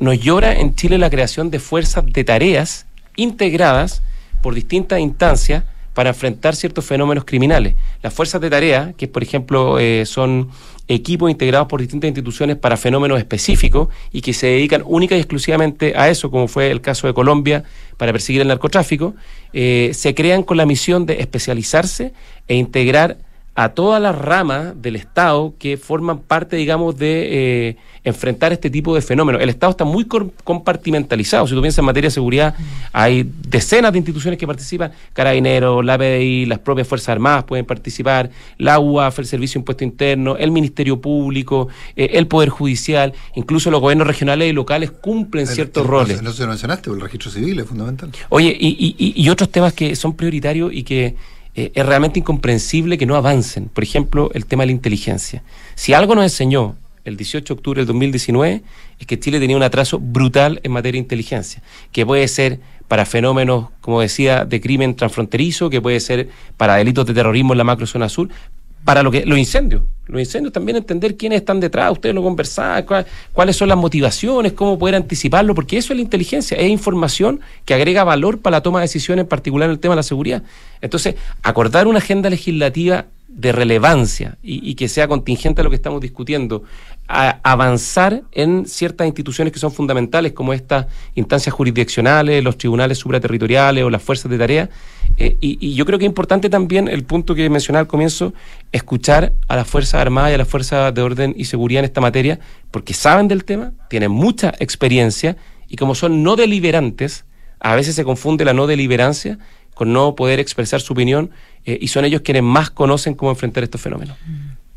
nos llora en Chile la creación de fuerzas de tareas integradas por distintas instancias para enfrentar ciertos fenómenos criminales. Las fuerzas de tarea, que por ejemplo eh, son equipos integrados por distintas instituciones para fenómenos específicos y que se dedican única y exclusivamente a eso, como fue el caso de Colombia para perseguir el narcotráfico, eh, se crean con la misión de especializarse e integrar a todas las ramas del Estado que forman parte, digamos, de eh, enfrentar este tipo de fenómenos. El Estado está muy compartimentalizado. Si tú piensas en materia de seguridad, hay decenas de instituciones que participan, Carabineros, la PDI, las propias Fuerzas Armadas pueden participar, la UAF, el Servicio de Impuesto Interno, el Ministerio Público, eh, el Poder Judicial, incluso los gobiernos regionales y locales cumplen ciertos El- roles. No se lo mencionaste, el registro civil es fundamental. Oye, y- y otros temas que son prioritarios y que eh, es realmente incomprensible que no avancen. Por ejemplo, el tema de la inteligencia. Si algo nos enseñó el 18 de octubre del 2019 es que Chile tenía un atraso brutal en materia de inteligencia, que puede ser para fenómenos, como decía, de crimen transfronterizo, que puede ser para delitos de terrorismo en la macrozona sur, para lo que los incendios. Los incendios también entender quiénes están detrás, ustedes lo conversaban, cuál- cuáles son las motivaciones, cómo poder anticiparlo, porque eso es la inteligencia, es información que agrega valor para la toma de decisiones, en particular en el tema de la seguridad. Entonces, acordar una agenda legislativa de relevancia y, que sea contingente a lo que estamos discutiendo, a avanzar en ciertas instituciones que son fundamentales, como estas instancias jurisdiccionales, los tribunales supraterritoriales o las fuerzas de tarea. Eh, y, y yo creo que es importante también el punto que mencionaba al comienzo, escuchar a las Fuerzas Armadas y a las Fuerzas de Orden y Seguridad en esta materia, porque saben del tema, tienen mucha experiencia y como son no deliberantes, a veces se confunde la no deliberancia con no poder expresar su opinión eh, y son ellos quienes más conocen cómo enfrentar estos fenómenos.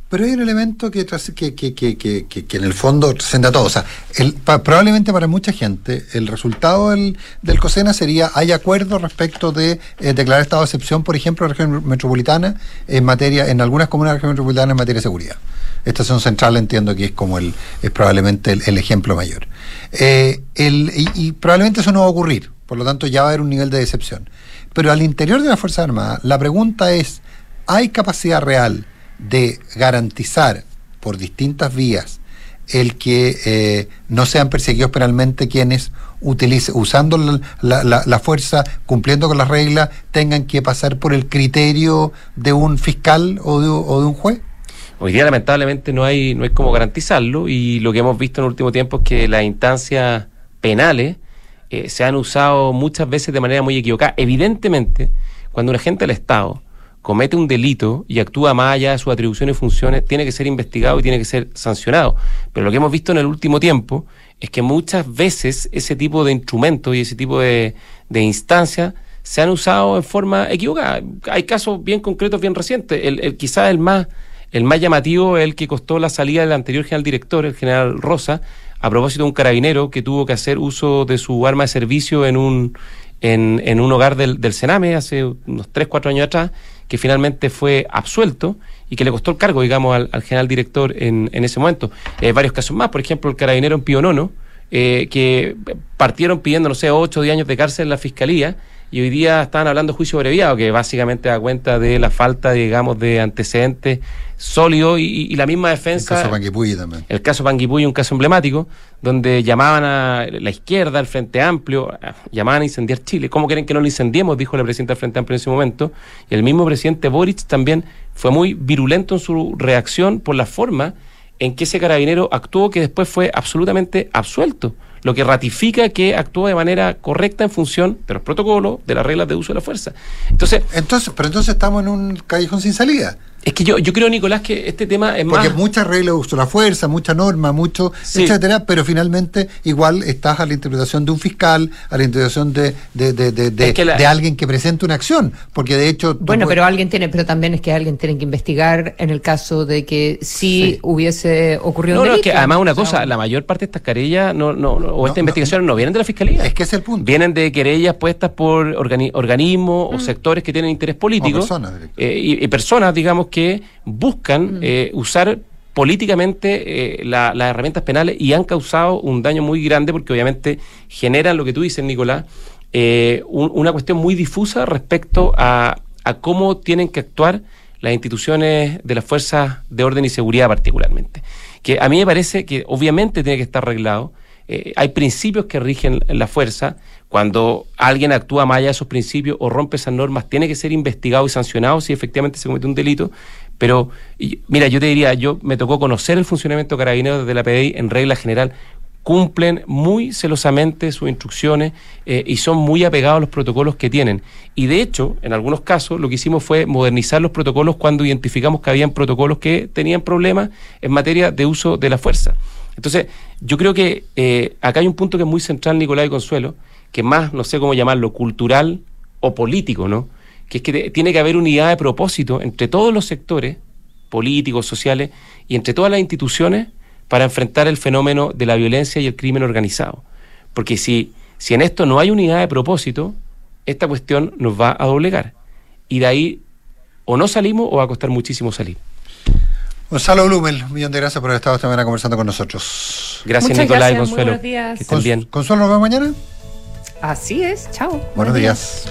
Pero hay un elemento que, en el fondo trasciende a todo. O sea, el, pa- probablemente para mucha gente el resultado del, del COSENA sería, hay acuerdo respecto de eh, declarar estado de excepción, por ejemplo, en la región metropolitana, en materia, en algunas comunas de la región metropolitana en materia de seguridad. Estación Central entiendo que es como el, es probablemente el, ejemplo mayor. Eh, y, y probablemente eso no va a ocurrir, por lo tanto ya va a haber un nivel de decepción. Pero al interior de las Fuerzas Armadas, la pregunta es, ¿hay capacidad real de garantizar por distintas vías el que eh, no sean perseguidos penalmente quienes utilice, usando la, fuerza, cumpliendo con las reglas, tengan que pasar por el criterio de un fiscal o de, o de un juez? Hoy día lamentablemente no hay, no hay cómo garantizarlo y lo que hemos visto en el último tiempo es que las instancias penales eh, se han usado muchas veces de manera muy equivocada. Evidentemente, cuando un agente del Estado comete un delito y actúa más allá de sus atribuciones y funciones, tiene que ser investigado y tiene que ser sancionado. Pero lo que hemos visto en el último tiempo es que muchas veces ese tipo de instrumentos y ese tipo de, de instancias se han usado en forma equivocada. Hay casos bien concretos, bien recientes. El, el- quizás el más, el más llamativo es el que costó la salida del anterior general director, el general Rosa, a propósito de un carabinero que tuvo que hacer uso de su arma de servicio en un, en, un hogar del, del Sename hace unos 3, 4 años atrás, que finalmente fue absuelto y que le costó el cargo, digamos, al, al general director en, en ese momento. Eh, varios casos más, por ejemplo, el carabinero en Pionono, eh, que partieron pidiendo, no sé, 8 o 10 años de cárcel en la fiscalía y hoy día están hablando de juicio abreviado, que básicamente da cuenta de la falta, digamos, de antecedentes sólidos y, y la misma defensa. El caso Panguipulli también. El caso Panguipulli, un caso emblemático, donde llamaban a la izquierda, al Frente Amplio, llamaban a incendiar Chile. ¿Cómo quieren que no lo incendiemos? Dijo la presidenta del Frente Amplio en ese momento. Y el mismo presidente Boric también fue muy virulento en su reacción por la forma en que ese carabinero actuó, que después fue absolutamente absuelto. Lo que ratifica que actuó de manera correcta en función de los protocolos, de las reglas de uso de la fuerza. Entonces, entonces pero entonces estamos en un callejón sin salida. Es que yo, yo creo, Nicolás, que este tema es Porque más. muchas reglas de uso de la fuerza, mucha norma, mucho, Sí. etcétera, pero finalmente igual estás a la interpretación de un fiscal, a la interpretación de, de, de, de, de- Es que la- de alguien que presente una acción. Porque de hecho. Bueno, puedes- pero alguien tiene, pero también es que alguien tiene que investigar en el caso de que sí, hubiese ocurrido No, un no, es que además una O sea, cosa, la mayor parte de estas querellas no, no, no- o estas investigaciones no vienen de la fiscalía. Es que es el punto. Vienen de querellas puestas por organi- organismos o sectores que tienen interés político. O personas, eh, y, y personas, digamos, que buscan eh, usar políticamente eh, la- las herramientas penales y han causado un daño muy grande porque obviamente generan lo que tú dices, Nicolás, eh, un- una cuestión muy difusa respecto a, a cómo tienen que actuar las instituciones de las fuerzas de orden y seguridad particularmente. Que a mí me parece que obviamente tiene que estar arreglado. Eh, hay principios que rigen la fuerza. Cuando alguien actúa más allá de esos principios o rompe esas normas, tiene que ser investigado y sancionado si efectivamente se comete un delito. Pero, mira, yo te diría, yo me tocó conocer el funcionamiento de carabineros de la PDI en regla general cumplen muy celosamente sus instrucciones eh, y son muy apegados a los protocolos que tienen. Y de hecho, en algunos casos, lo que hicimos fue modernizar los protocolos cuando identificamos que habían protocolos que tenían problemas en materia de uso de la fuerza. Entonces, yo creo que eh, acá hay un punto que es muy central, Nicolás y Consuelo, que más, no sé cómo llamarlo, cultural o político, ¿no? Que es que tiene que haber unidad de propósito entre todos los sectores políticos, sociales y entre todas las instituciones para enfrentar el fenómeno de la violencia y el crimen organizado. Porque si, si en esto no hay unidad de propósito, esta cuestión nos va a doblegar. Y de ahí o no salimos o va a costar muchísimo salir. Gonzalo Blumel, un millón de gracias por haber estado esta mañana conversando con nosotros. Gracias, Nicolás y Consuelo. Que estén bien. Consuelo, nos vemos mañana. Así es, chao. Buenos, días.